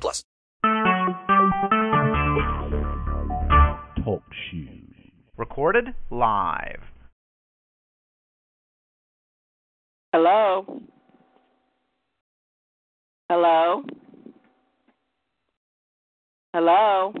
plus. Talk shoes. Recorded live. Hello? Hello? Hello?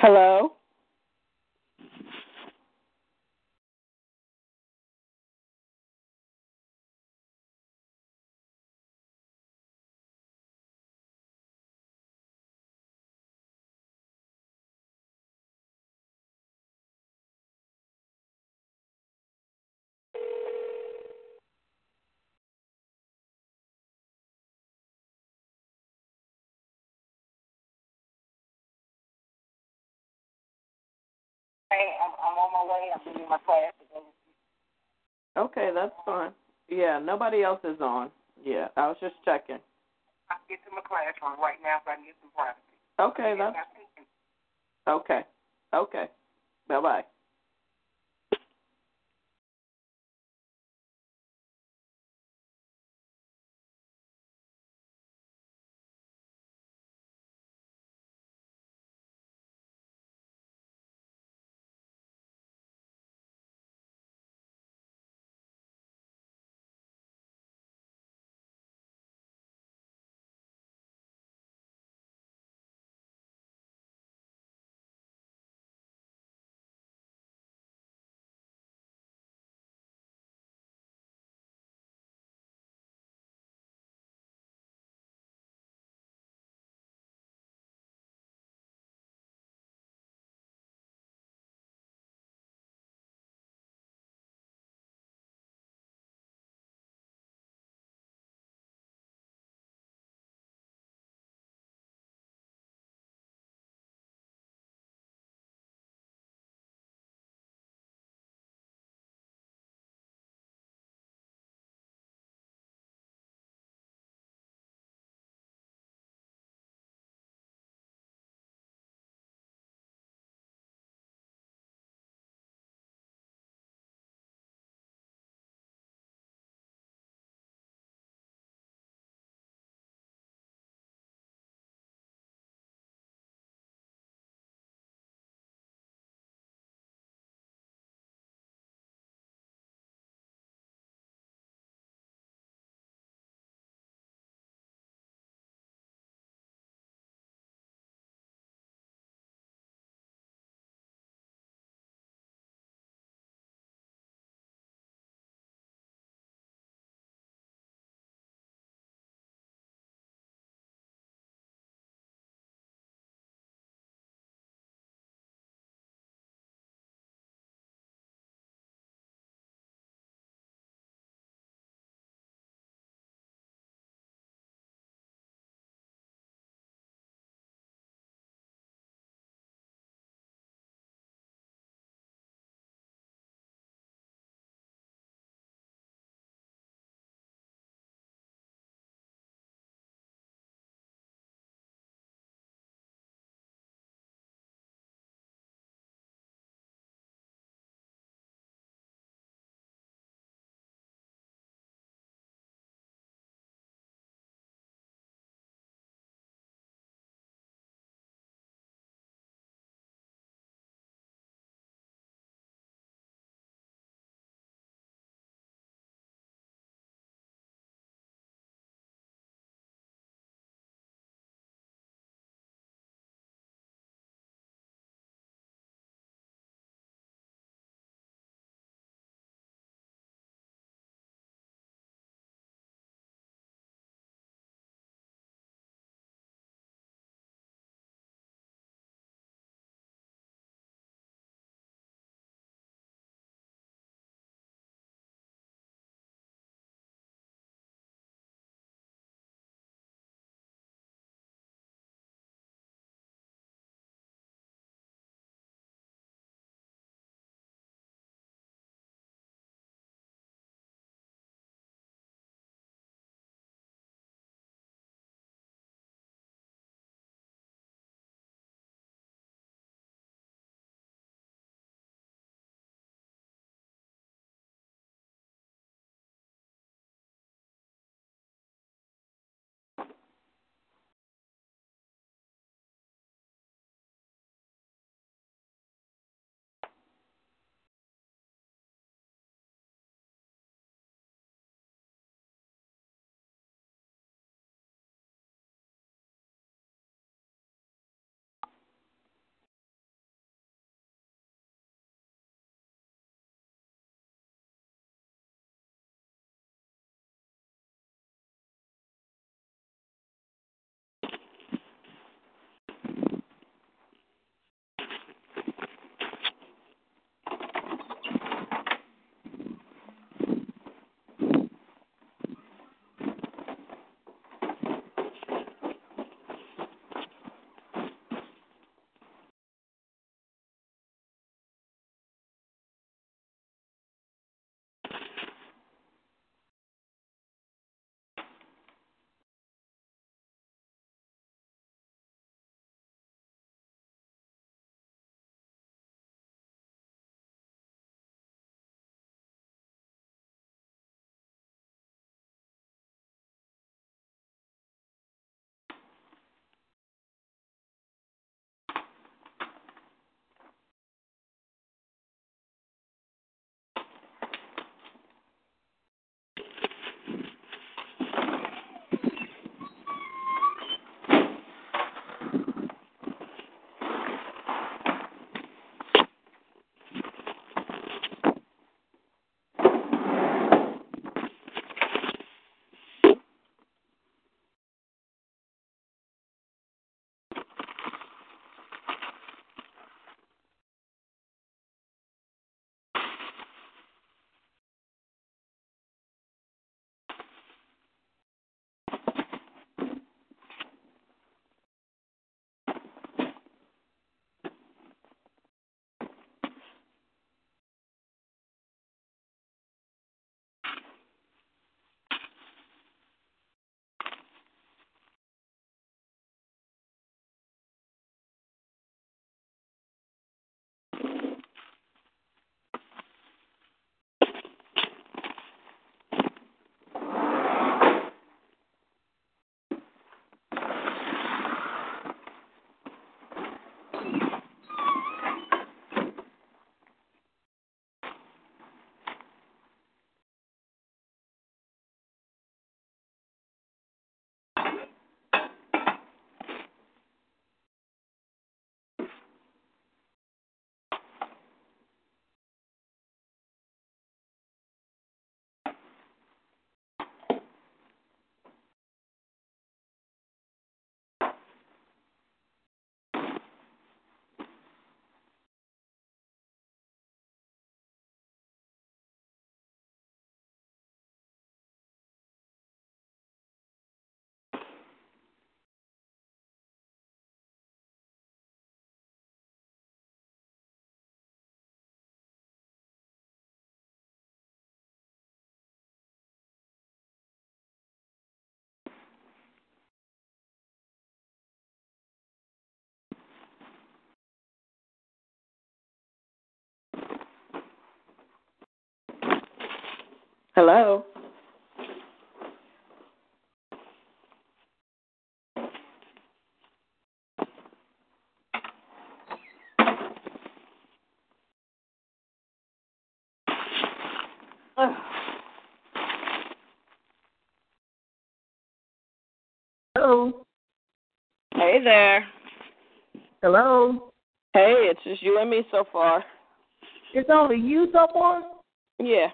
Hello? Hey, I'm, I'm on my way. I'm leaving my class. Okay, that's fine. Yeah, nobody else is on. Yeah, I was just checking. I'll get to my classroom right now so I can get some privacy. Okay, that's okay. Okay. Bye bye. Hello. Hello. Hey there. Hello. Hey, it's just you and me so far. It's only you so far? Yeah.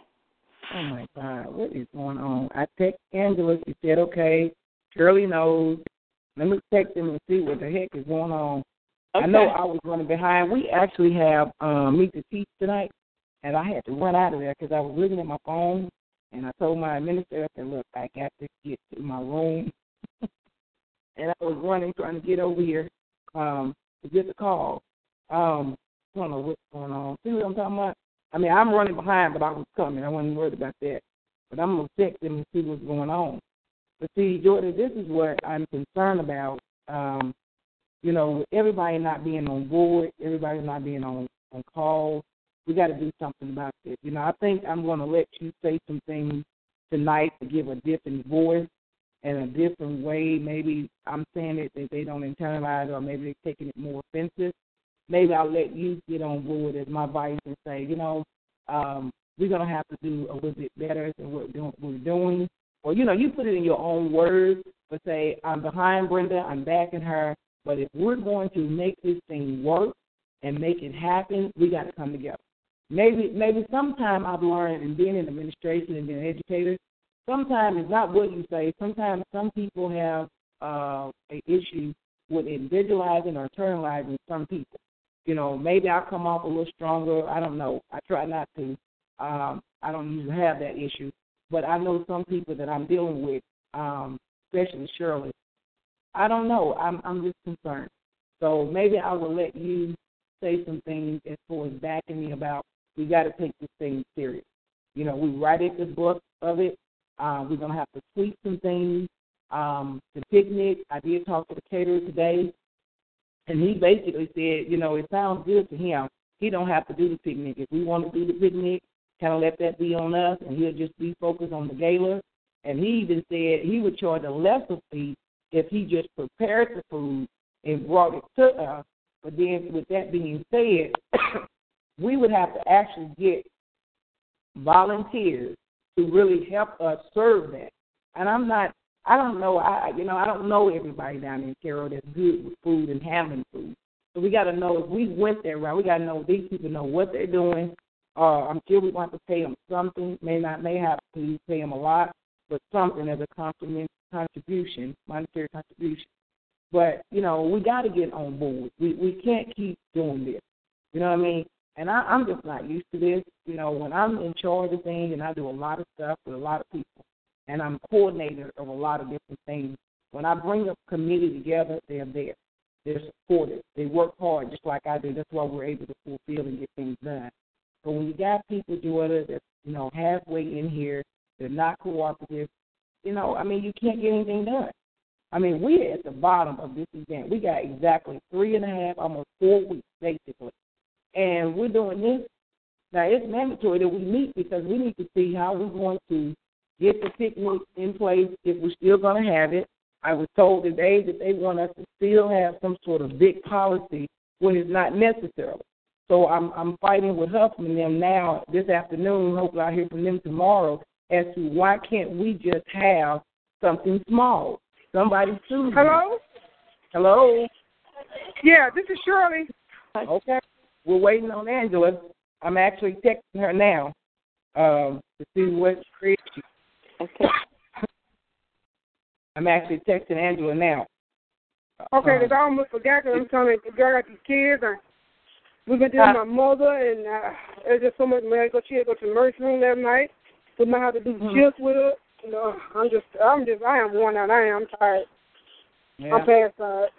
Oh my God, what is going on? I text Angela. She said, okay. Shirley knows. Let me text him and see what the heck is going on. Okay. I know I was running behind. We actually have um, Meet the Teach tonight, and I had to run out of there because I was looking at my phone, and I told my administrator, I said, look, I got to get to my room. and I was running, trying to get over here um, to get the call. Um, I don't know what's going on. See what I'm talking about? I mean, I'm running behind, but I was coming. I wasn't worried about that. But I'm to text them and see what's going on. But see, Jordan, this is what I'm concerned about. Um, you know, everybody not being on board, everybody not being on on call. We got to do something about this. You know, I think I'm going to let you say some things tonight to give a different voice and a different way. Maybe I'm saying it that they don't internalize, or maybe they're taking it more offensive. Maybe I'll let you get on board as my vice and say, you know, um, we're to have to do a little bit better than what we're doing. Or, you know, you put it in your own words, but say, I'm behind Brenda, I'm backing her. But if we're going to make this thing work and make it happen, we got to come together. Maybe, maybe sometime I've learned in being in administration and being an educator, sometimes it's not what you say. Sometimes some people have uh, an issue with individualizing or internalizing some people. You know, maybe I'll come off a little stronger. I don't know. I try not to. Um, I don't usually have that issue, but I know some people that I'm dealing with, um, especially Shirley. I don't know. I'm I'm just concerned. So maybe I will let you say some things as far as backing me about we got to take this thing serious. You know, we write it the book of it. Uh, we're gonna have to tweak some things. Um, the picnic. I did talk to the caterer today, and he basically said, you know, it sounds good to him. He don't have to do the picnic. If we want to do the picnic, kind of let that be on us, and he'll just be focused on the gala. And he even said he would charge a lesser fee if he just prepared the food and brought it to us. But then, with that being said, we would have to actually get volunteers to really help us serve that. And I'm not, I don't know, I you know, I don't know everybody down in Cairo that's good with food and handling food. So we got to know if we went there right, we got to know these people know what they're doing. Uh, I'm sure we want to pay them something. May not, may have to pay them a lot, but something as a contribution, monetary contribution. But you know, we got to get on board. We we can't keep doing this. You know what I mean? And I, I'm just not used to this. You know, when I'm in charge of things and I do a lot of stuff with a lot of people, and I'm coordinator of a lot of different things. When I bring a committee together, they're there. They're supportive. They work hard just like I do. That's why we're able to fulfill and get things done. But when you got people, Jordan, that's you know halfway in here, they're not cooperative. You know, I mean, you can't get anything done. I mean, we're at the bottom of this event. We got exactly three and a half, almost four weeks, basically. And we're doing this. Now, it's mandatory that we meet because we need to see how we're going to get the picnic in place if we're still going to have it. I was told today that they want us to still have some sort of big policy when it's not necessary. So I'm I'm fighting with Huffman and them now this afternoon. Hopefully I'll hear from them tomorrow as to why can't we just have something small? Somebody sue. Hello? Hello. Yeah, this is Shirley. Okay. We're waiting on Angela. I'm actually texting her now um, to see what creates. Okay. I'm actually texting Angela now. Okay, Um, because I almost forgot because I'm trying to figure out these kids. And we've been dealing Uh, with my mother, and uh, there's just so much medical. She had to go to the emergency room last night. We might have to do Mhm. shifts with her. You know, I'm just, I'm just, I am worn out. I am I'm tired. yeah. I'm past tired.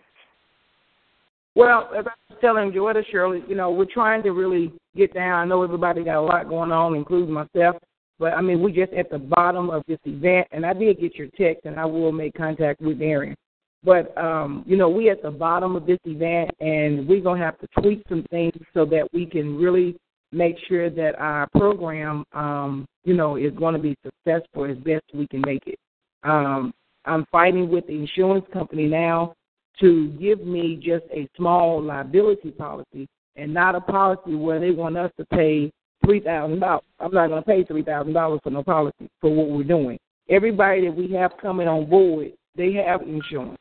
Well, as I was telling Joetta Shirley, you know, we're trying to really get down. I know everybody got a lot going on, including myself. But I mean, we're just at the bottom of this event, and I did get your text, and I will make contact with Aaron. But um, you know, we at the bottom of this event, and we're gonna have to tweak some things so that we can really make sure that our program, um, you know, is going to be successful as best we can make it. Um, I'm fighting with the insurance company now to give me just a small liability policy and not a policy where they want us to pay three thousand dollars. I'm not going to pay three thousand dollars for no policy for what we're doing. Everybody that we have coming on board, they have insurance.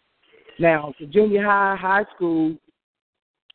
Now, junior high, high school,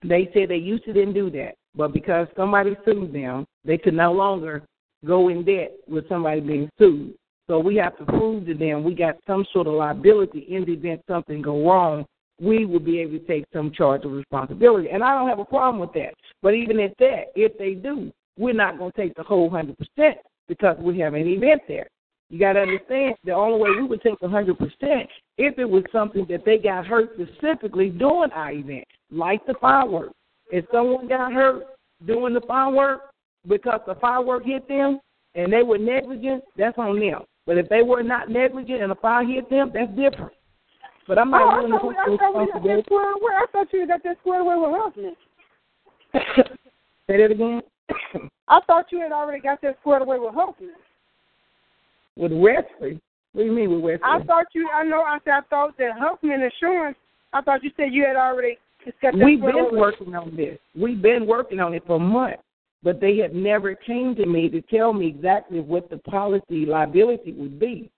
they said they used to didn't do that, but because somebody sued them, they could no longer go in debt with somebody being sued. So we have to prove to them we got some sort of liability in the event something go wrong. We will be able to take some charge of responsibility, and I don't have a problem with that. But even at that, if they do, we're not going to take the whole hundred percent because we have an event there. You got to understand the only way we would take a hundred percent if it was something that they got hurt specifically during our event, like the fireworks. If someone got hurt doing the firework because the firework hit them and they were negligent, that's on them. But if they were not negligent and the fire hit them, that's different. But I'm not oh, willing I to take I thought, we got that responsibility. I thought you got that squared away with Huffman. Say that again. I thought you had already got that squared away with Huffman. with Wesley. What do you mean with Wesley? I thought you. I know. I said I thought that Huffman Insurance. I thought you said you had already got that We've been away. working on this. We've been working on it for months, but they have never came to me to tell me exactly what the policy liability would be.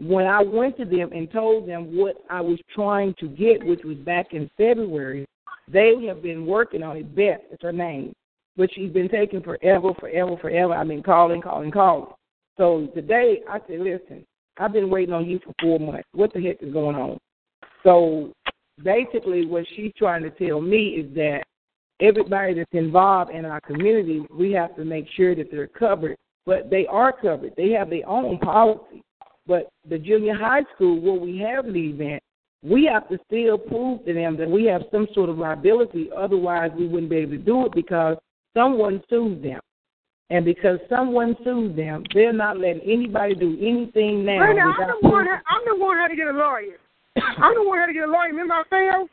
When I went to them and told them what I was trying to get, which was back in February, they have been working on it. Beth is her name, but she's been taking forever, forever, forever. I've been calling, calling, calling. So today I said, listen, I've been waiting on you for four months. What the heck is going on? So basically what she's trying to tell me is that everybody that's involved in our community, we have to make sure that they're covered. But they are covered. They have their own policy. But the junior high school where we have the event, we have to still prove to them that we have some sort of liability. Otherwise, we wouldn't be able to do it because someone sued them. And because someone sued them, they're not letting anybody do anything now. Right now, I'm the one. proof. I'm the one who had to get a lawyer. I'm the one who had to get a lawyer. Remember I failed?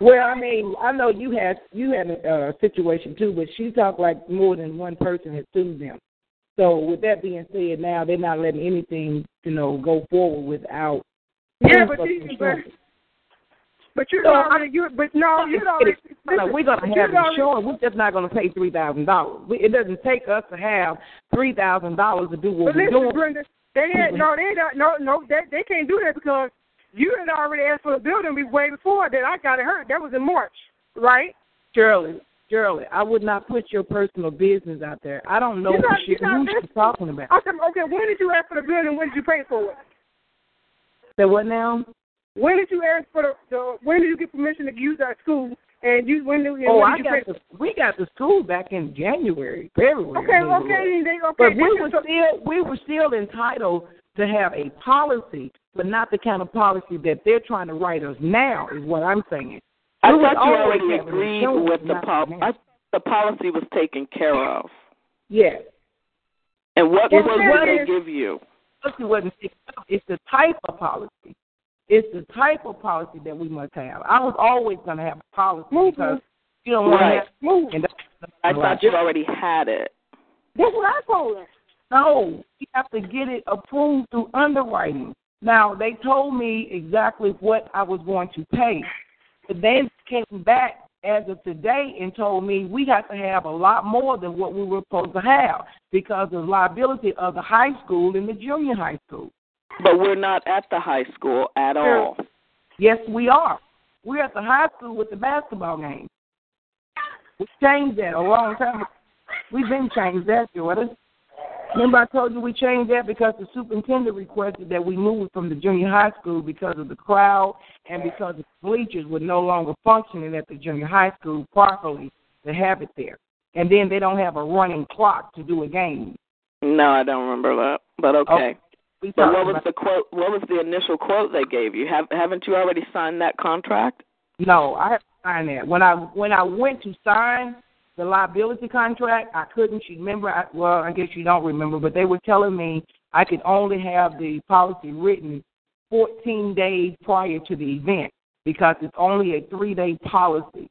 Well, I mean, I know you had you had a uh, situation too, but she talked like more than one person had sued them. So with that being said, now they're not letting anything, you know, go forward without. Yeah, but but. But you So, already. You, but no, you. No, we're gonna have insurance. We're just not gonna pay three thousand dollars. It doesn't take us to have three thousand dollars to do what But we're listen, doing. Brenda, they had no, they don't, no, no, they they can't do that because you had already asked for the building way before that. I got it hurt. That was in March, right? Shirley, Shirley, I would not put your personal business out there. I don't know You're who not- she, you're who she's talking about. I said, okay, when did you ask for the building? When did you pay for it? Say what now? When did you ask for the, the when did you get permission to use our school? And you when did, and Oh, when I did you got pay? the we got the school back in January, February. Okay, I think it was. okay, they, okay. But we just- were still we were still entitled to have a policy, but not the kind of policy that they're trying to write us now. Is what I'm saying. I We thought you always already having agreed insurance, with the not pol- now. The policy was taken care of. Yes, And what It's was what what they give you? policy wasn't fixed. It's the type of policy. It's the type of policy that we must have. I was always going to have a policy Move, because you don't want Right. to have. Move. And that's, I thought you already had it. That's what I told her. No, you have to get it approved through underwriting. Now they told me exactly what I was going to pay, but they came back as of today and told me we got to have a lot more than what we were supposed to have because of the liability of the high school and the junior high school. But we're not at the high school at all. Yes, we are. We're at the high school with the basketball game. We changed that a long time ago. We've been changed that, Jordan. Remember I told you we changed that because the superintendent requested that we move it from the junior high school because of the crowd and because the bleachers were no longer functioning at the junior high school properly to have it there. And then they don't have a running clock to do a game. No, I don't remember that. But okay. Oh. We But what was the quote? What was the initial quote they gave you? Have haven't you already signed that contract? No, I have to sign that. When I when I went to sign the liability contract, I couldn't. You remember? I, well, I guess you don't remember, but they were telling me I could only have the policy written 14 days prior to the event because it's only a three day policy.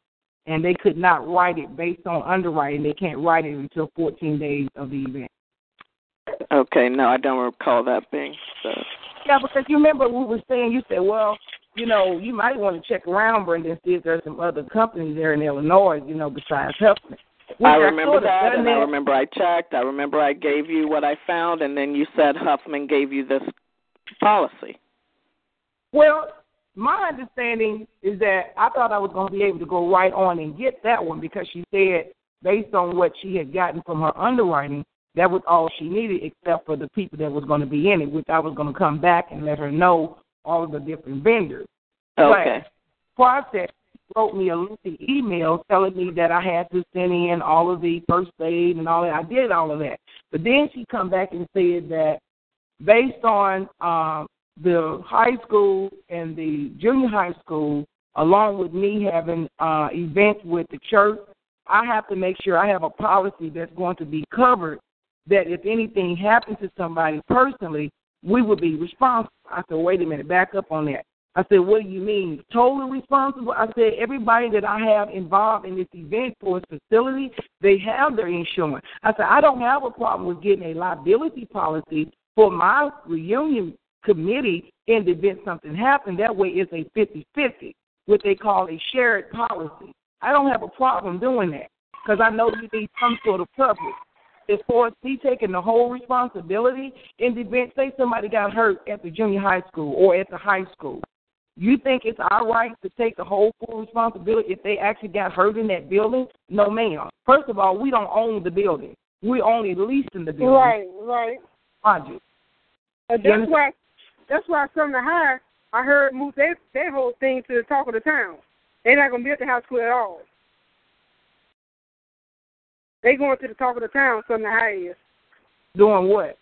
and they could not write it based on underwriting. They can't write it until 14 days of the event. Okay, no, I don't recall that being so. Yeah, because you remember we were saying, you said, well, you know, you might want to check around, Brenda, and see if there's some other companies there in Illinois, you know, besides Huffman. Which I remember that, and I remember I checked. I remember I gave you what I found, and then you said Huffman gave you this policy. Well, my understanding is that I thought I was going to be able to go right on and get that one because she said, based on what she had gotten from her underwriting, that was all she needed except for the people that was going to be in it, which I was going to come back and let her know all of the different vendors. Okay. But process wrote me a lengthy email telling me that I had to send in all of the first aid and all that. I did all of that. But then she come back and said that based on um, the high school and the junior high school, along with me having uh, events with the church, I have to make sure I have a policy that's going to be covered. That if anything happened to somebody personally, we would be responsible. I said, wait a minute, back up on that. I said, what do you mean? Totally responsible? I said, everybody that I have involved in this event for this facility, they have their insurance. I said, I don't have a problem with getting a liability policy for my reunion committee in the event something happened. That way it's a 50-50, what they call a shared policy. I don't have a problem doing that because I know you need some sort of coverage. As far as me taking the whole responsibility in the event, say somebody got hurt at the junior high school or at the high school, you think it's our right to take the whole full responsibility if they actually got hurt in that building? No, ma'am. First of all, we don't own the building. We only leasing the building. Right, right. You. Uh, that's why. That's why Sumner High. I heard move their their whole thing to the talk of the town. They're not gonna be at the high school at all. They going to the talk of the town. Sumner High is Doing what?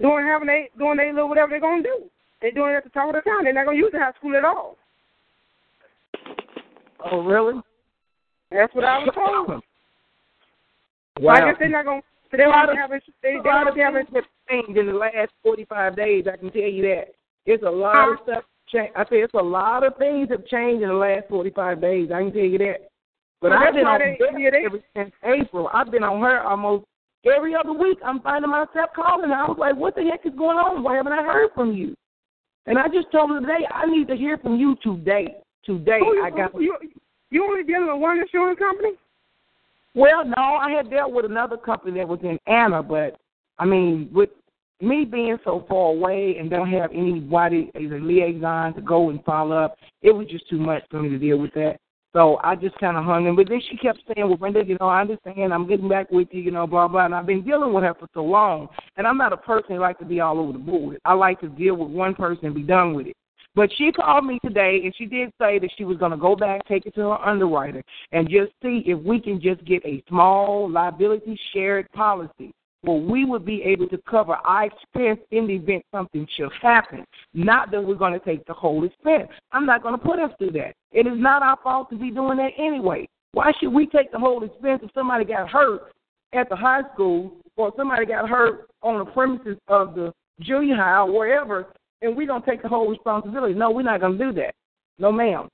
doing having they doing they little whatever they're gonna do. They're doing it at the top of the town. They're not gonna use the high school at all. Oh, really? That's what I was told. Wow. I guess they're not gonna. So they won't of- have. They, a they lot won't of have it. things have changed in the last 45 days. I can tell you that. It's a lot of stuff. Change. I say it's a lot of things have changed in the last 45 days. I can tell you that. But Well, I've been on they- yeah, they- ever since April. I've been on her almost every other week. I'm finding myself calling. her. I was like, "What the heck is going on? Why haven't I heard from you?" And I just told her today, "I need to hear from you today. Today, Who I got." you, you only dealing with one insurance company? Well, no, I had dealt with another company that was in Anna, but I mean, with me being so far away and don't have anybody as a liaison to go and follow up, it was just too much for me to deal with that. So I just kind of hung in. But then she kept saying, well, Brenda, you know, I understand. I'm getting back with you, you know, blah, blah. And I've been dealing with her for so long. And I'm not a person who likes to be all over the board. I like to deal with one person and be done with it. But she called me today, and she did say that she was going to go back, take it to her underwriter, and just see if we can just get a small liability shared policy where we would be able to cover our expense in the event something should happen. Not that we're going to take the whole expense. I'm not going to put us through that. It is not our fault to be doing that anyway. Why should we take the whole expense if somebody got hurt at the high school or somebody got hurt on the premises of the junior high or wherever, and we don't take the whole responsibility? No, we're not going to do that. No, ma'am.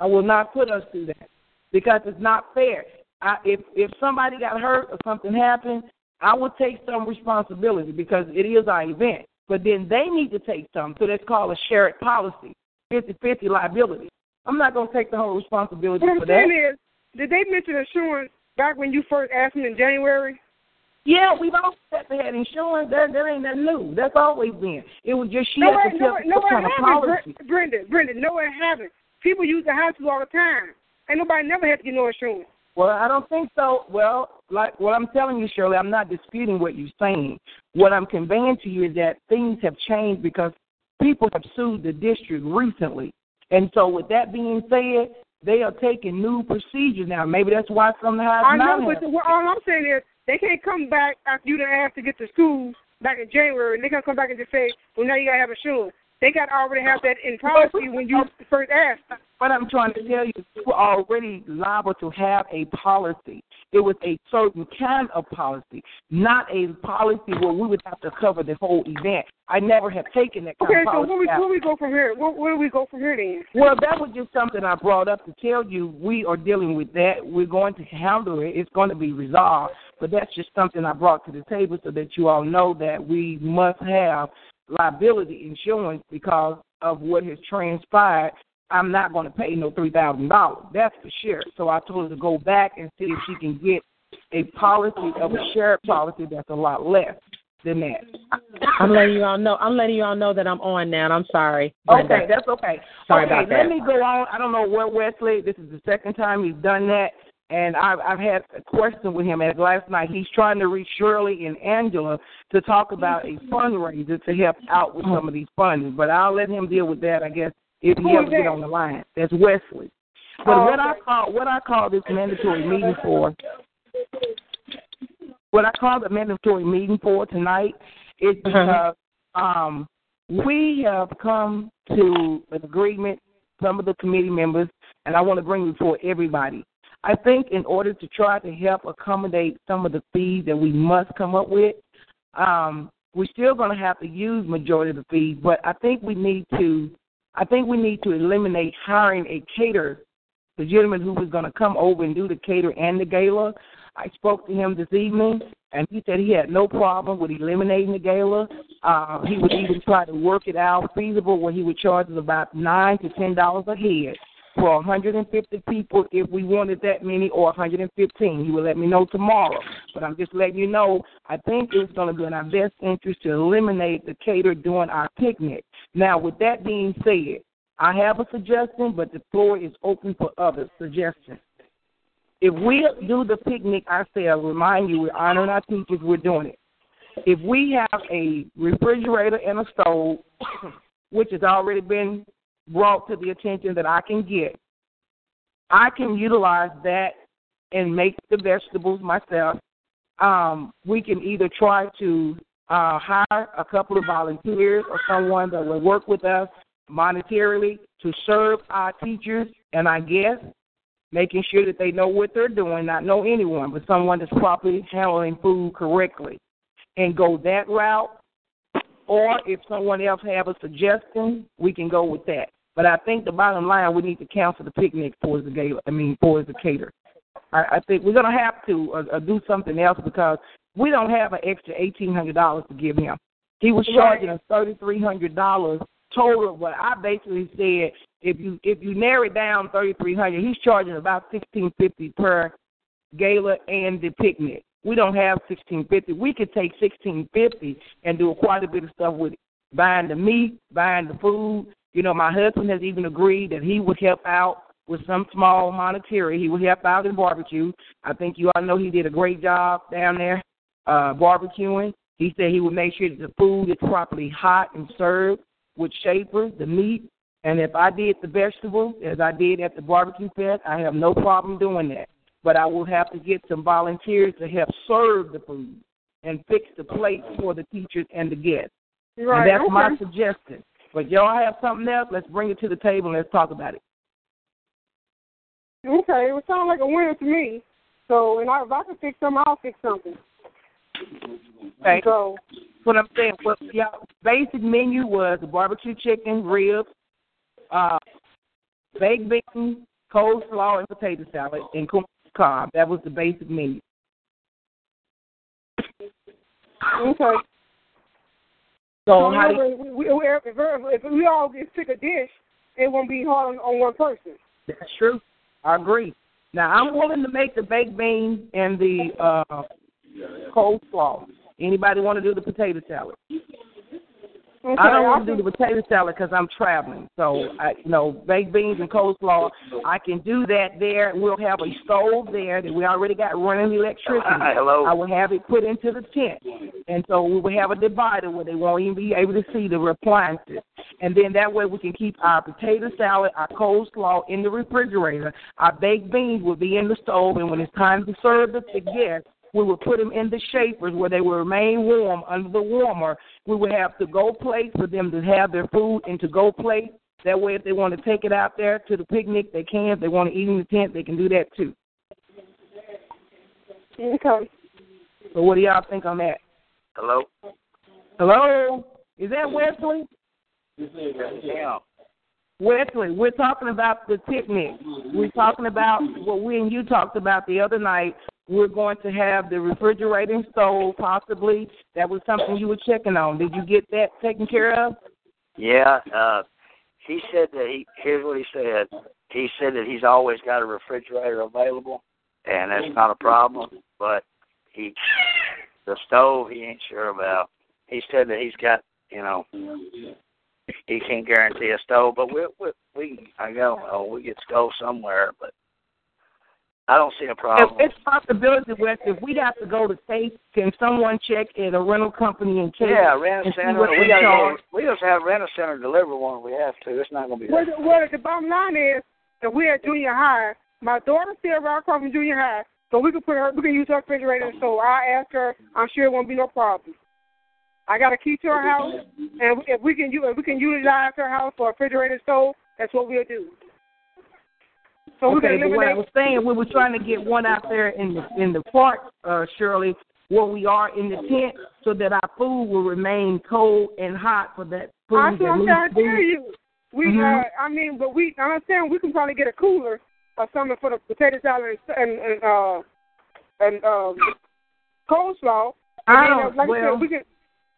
I will not put us through that because it's not fair. I, if if somebody got hurt or something happened, I will take some responsibility because it is our event. But then they need to take some. So that's called a shared policy, 50-50 liability. I'm not going to take the whole responsibility What for that. is, did they mention insurance back when you first asked me in January? Yeah, we've always had insurance. That that ain't nothing new. That's always been. It was just she no, had to no, tell no, it kind of policy. Brenda. Brenda, no, it haven't. People use the high school all the time. Ain't nobody never had to get no insurance. Well, I don't think so. Well, like what I'm telling you, Shirley, I'm not disputing what you're saying. What I'm conveying to you is that things have changed because people have sued the district recently. And so, with that being said, they are taking new procedures now. Maybe that's why some of the I know, but the, what, all I'm saying is they can't come back after you done asked to get to school back in January, and they can't come back and just say, well, now you got to have insurance. They got to already have that in policy when you first asked. What I'm trying to tell you is you're already liable to have a policy. It was a certain kind of policy, not a policy where we would have to cover the whole event. I never have taken that kind Okay, of so policy. where we out. where we go from here? Where, where do we go from here then? Well, that was just something I brought up to tell you we are dealing with that. We're going to handle it. It's going to be resolved. But that's just something I brought to the table so that you all know that we must have liability insurance because of what has transpired. I'm not going to pay no three thousand dollars. That's for sure. So I told her to go back and see if she can get a policy of a shared policy that's a lot less than that. I'm letting you all know. I'm letting you all know that I'm on now. and I'm sorry. Brenda. Okay, that's okay. Sorry okay, about let that. me go on. I don't know where Wesley. This is the second time he's done that, and I've I've had a question with him. As last night, he's trying to reach Shirley and Angela to talk about a fundraiser to help out with some of these funds. But I'll let him deal with that. I guess if he ever get on the line. That's Wesley. But Oh, what I call what I call this mandatory meeting for what I call the mandatory meeting for tonight is because um, we have come to an agreement, some of the committee members, and I want to bring it before everybody. I think in order to try to help accommodate some of the fees that we must come up with, um, we're still going to have to use majority of the fees, but I think we need to, I think we need to eliminate hiring a caterer, the gentleman who was going to come over and do the cater and the gala. I spoke to him this evening, and he said he had no problem with eliminating the gala. Uh, he would even try to work it out feasible where he would charge us about nine to ten dollars a head for 150 people if we wanted that many or 115. You will let me know tomorrow. But I'm just letting you know, I think it's going to be in our best interest to eliminate the cater during our picnic. Now, with that being said, I have a suggestion, but the floor is open for other suggestions. If we do the picnic ourselves, remind you, we're honoring our teachers, we're doing it. If we have a refrigerator and a stove, which has already been brought to the attention that I can get, I can utilize that and make the vegetables myself. Um, we can either try to uh, hire a couple of volunteers or someone that will work with us monetarily to serve our teachers and our guests, making sure that they know what they're doing, not know anyone, but someone that's properly handling food correctly, and go that route. Or if someone else have a suggestion, we can go with that. But I think the bottom line, we need to cancel the picnic for the gala. I mean, for the cater. I, I think we're gonna have to uh, uh, do something else because we don't have an extra eighteen hundred dollars to give him. He was charging us thirty three hundred dollars total. But I basically said if you if you narrow it down thirty three hundred, he's charging about sixteen fifty per gala and the picnic. We don't have sixteen fifty. We could take sixteen fifty and do quite a bit of stuff with it. Buying the meat, buying the food. You know, my husband has even agreed that he would help out with some small monetary. He would help out in barbecue. I think you all know he did a great job down there uh barbecuing. He said he would make sure that the food is properly hot and served with chafer, the meat, and if I did the vegetables as I did at the barbecue fest, I have no problem doing that. But I will have to get some volunteers to help serve the food and fix the plates for the teachers and the guests. Right. And that's okay. my suggestion. But y'all have something else, let's bring it to the table and let's talk about it. Okay, it would sound like a winner to me. So, and I, if I can fix something, I'll fix something. Okay. So, what I'm saying. What y'all basic menu was barbecue chicken, ribs, uh, baked beans, coleslaw, and potato salad, and corn cob. That was the basic menu. okay. So So, how do we, we, we, if, if we all get pick a dish, it won't be hard on, on one person. that's true. I agree. Now I'm willing to make the baked beans and the uh, coleslaw. Anybody want to do the potato salad? Okay, I don't want to do the potato salad because I'm traveling. So, I, you know, baked beans and coleslaw, I can do that there. We'll have a stove there that we already got running electricity. Hi, hello. I will have it put into the tent. And so we will have a divider where they won't even be able to see the appliances. And then that way we can keep our potato salad, our coleslaw in the refrigerator. Our baked beans will be in the stove. And when it's time to serve the the guests, we would put them in the chafers where they would remain warm under the warmer. We would have to go plates for them to have their food and to go plates. That way, if they want to take it out there to the picnic, they can. If they want to eat in the tent, they can do that too. Okay. So what do y'all think on that? Hello? Hello? Is that Wesley? Yeah. Wesley, we're talking about the picnic. We're talking about what we and you talked about the other night. We're going to have the refrigerator stove, possibly. That was something you were checking on. Did you get that taken care of? Yeah. Uh, he said that he, here's what he said. He said that he's always got a refrigerator available, and that's not a problem. But he, the stove, he ain't sure about. He said that he's got, you know, he can't guarantee a stove, but we we we I don't know we get stove somewhere, but I don't see a problem. If problem. it's a possibility, Wes, if we'd have to go to state, can someone check at a rental company and check? Yeah, rent a and see center. what We gotta go. We just have Rent-A-Center deliver one. We have to. It's not gonna be. Well, That. the, well, the bottom line is that we're at junior high. My daughter's still right across from junior high, so we can put her, we can use her refrigerator. So I asked her, I'm sure it won't be no problem. I got a key to her house, and if we can, u- if we can utilize her house for a refrigerator stove, that's what we'll do. So okay, but what I was saying, we were trying to get one out there in the in the park, uh, Shirley, where we are in the tent, so that our food will remain cold and hot for that food. I see, I'm trying to tell you. We, Mhm. uh, I mean, but we, I understand we can probably get a cooler or something for the potato salad and and uh and um coleslaw. And I then, don't- uh, like I well- said, we can.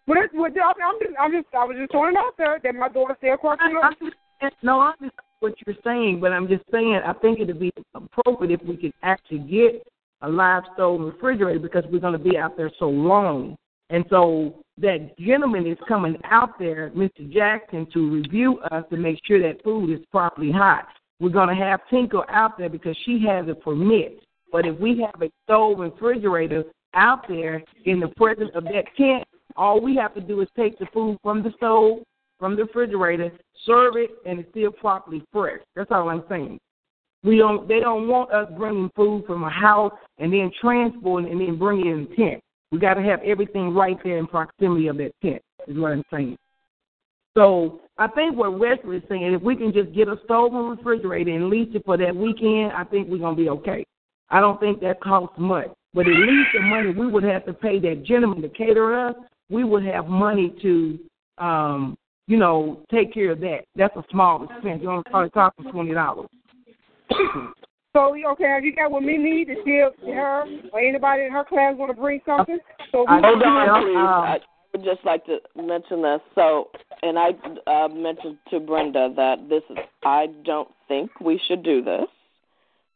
But that's what I'm I'm just, I'm just, I was just throwing it out there that my daughter still across the I, I no, I understand what you're saying, but I'm just saying I think it'd be appropriate if we could actually get a live stove refrigerator because we're going to be out there so long. And so that gentleman is coming out there, Mr. Jackson, to review us to make sure that food is properly hot. We're going to have Tinker out there because she has a permit. But if we have a stove refrigerator out there in the presence of that tent, all we have to do is take the food from the stove, from the refrigerator, serve it, and it's still properly fresh. That's all I'm saying. We don't. They don't want us bringing food from a house and then transporting and then bringing it in the tent. We got to have everything right there in proximity of that tent. Is what I'm saying. So I think what Wesley is saying, if we can just get a stove and refrigerator and lease it for that weekend, I think we're gonna be okay. I don't think that costs much, but at least the money we would have to pay that gentleman to cater us, we would have money to, um, you know, take care of that. That's a small expense. You're only probably talking twenty dollars. So okay, have you got what we need to see if her or anybody in her class want to bring something? So we Hold on, please. um, I would just like to mention this. So, and I uh, mentioned to Brenda that this is, I don't think we should do this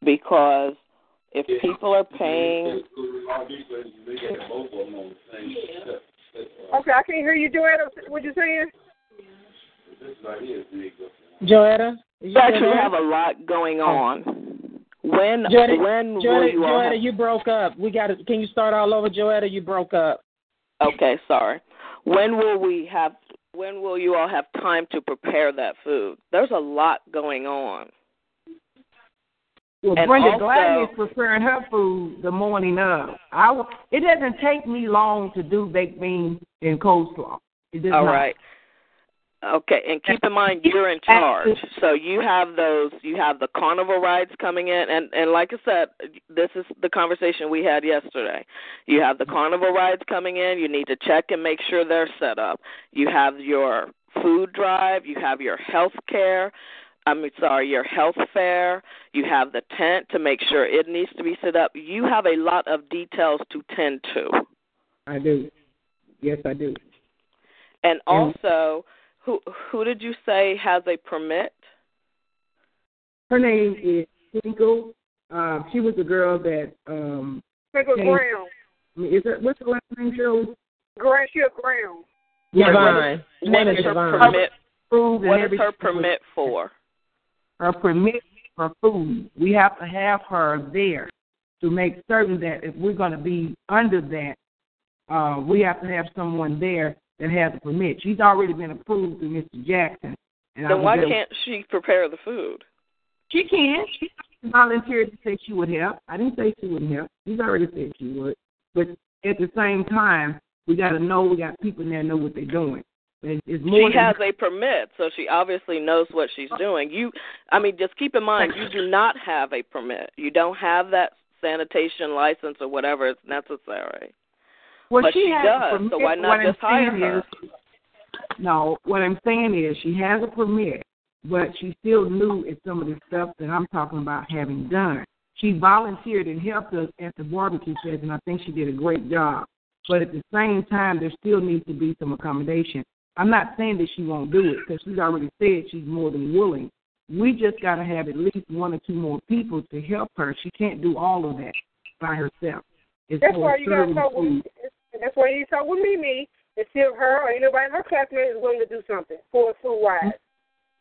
because if people are paying, Okay, I can't hear you, Joanna. What you saying? Joetta? Is we you actually have a lot going oh. on. When Joetta, when will Joetta, you all Joetta, have, you broke up. We got to. Can you start all over, Joetta? You broke up. Okay, sorry. When will we have? When will you all have time to prepare that food? There's a lot going on. Well, And Brenda also- Gladney is preparing her food the morning of. I will, it doesn't take me long to do baked beans and coleslaw. It does All not. right. Okay, and keep in mind you're in charge. So you have those you have the carnival rides coming in and and like I said, this is the conversation we had yesterday. You have the carnival rides coming in, you need to check and make sure they're set up. You have your food drive, you have your health care, I mean sorry, your health fair, you have the tent to make sure it needs to be set up. You have a lot of details to tend to. I do. Yes, I do. And also, who who did you say has a permit? Her name is Twinkle. Um, she was the girl that um Twinkle Hey. Brown. I mean, is that what's the last name, Shirley? Grand Shield Brown. Yeah, Divine. Her What name is is her Divine. permit? Food What is her permit for? Her permit for food. We have to have her there to make certain that if we're going to be under that, uh, we have to have someone there that has a permit. She's already been approved through Mr. Jackson. And I Then why can't she prepare the food? She can. She volunteered to say she would help. I didn't say she wouldn't help. She's already said she would. But at the same time, we got to know we got people in there know what they're doing. It's, it's more She has a permit, so she obviously knows what she's doing. You, I mean, just keep in mind, you do not have a permit. You don't have that sanitation license or whatever is necessary. Well, but she, she does, so why not just hire her? Is, no, what I'm saying is she has a permit, but she still knew at some of the stuff that I'm talking about having done. She volunteered and helped us at the barbecue fest, and I think she did a great job. But at the same time, there still needs to be some accommodation. I'm not saying that she won't do it because she's already said she's more than willing. We just got to have at least one or two more people to help her. She can't do all of that by herself. It's That's why you got to serving talk with. food. That's why you talk with Mimi and see if her or anybody in her classmate is willing to do something for food wise.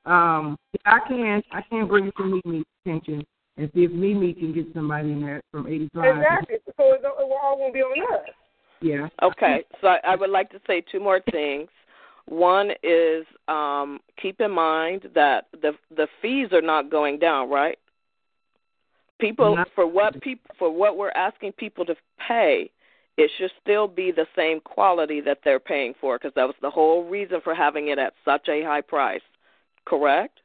Um, I can't. I can't bring it to Mimi's attention and see if Mimi can get somebody in there from 85. Exactly. So it, don't- all won't be on us. Yeah. Okay, so I, I would like to say two more things. One is um, keep in mind that the the fees are not going down, right? People No. for what people for what we're asking people to pay, it should still be the same quality that they're paying for because that was the whole reason for having it at such a high price. Correct?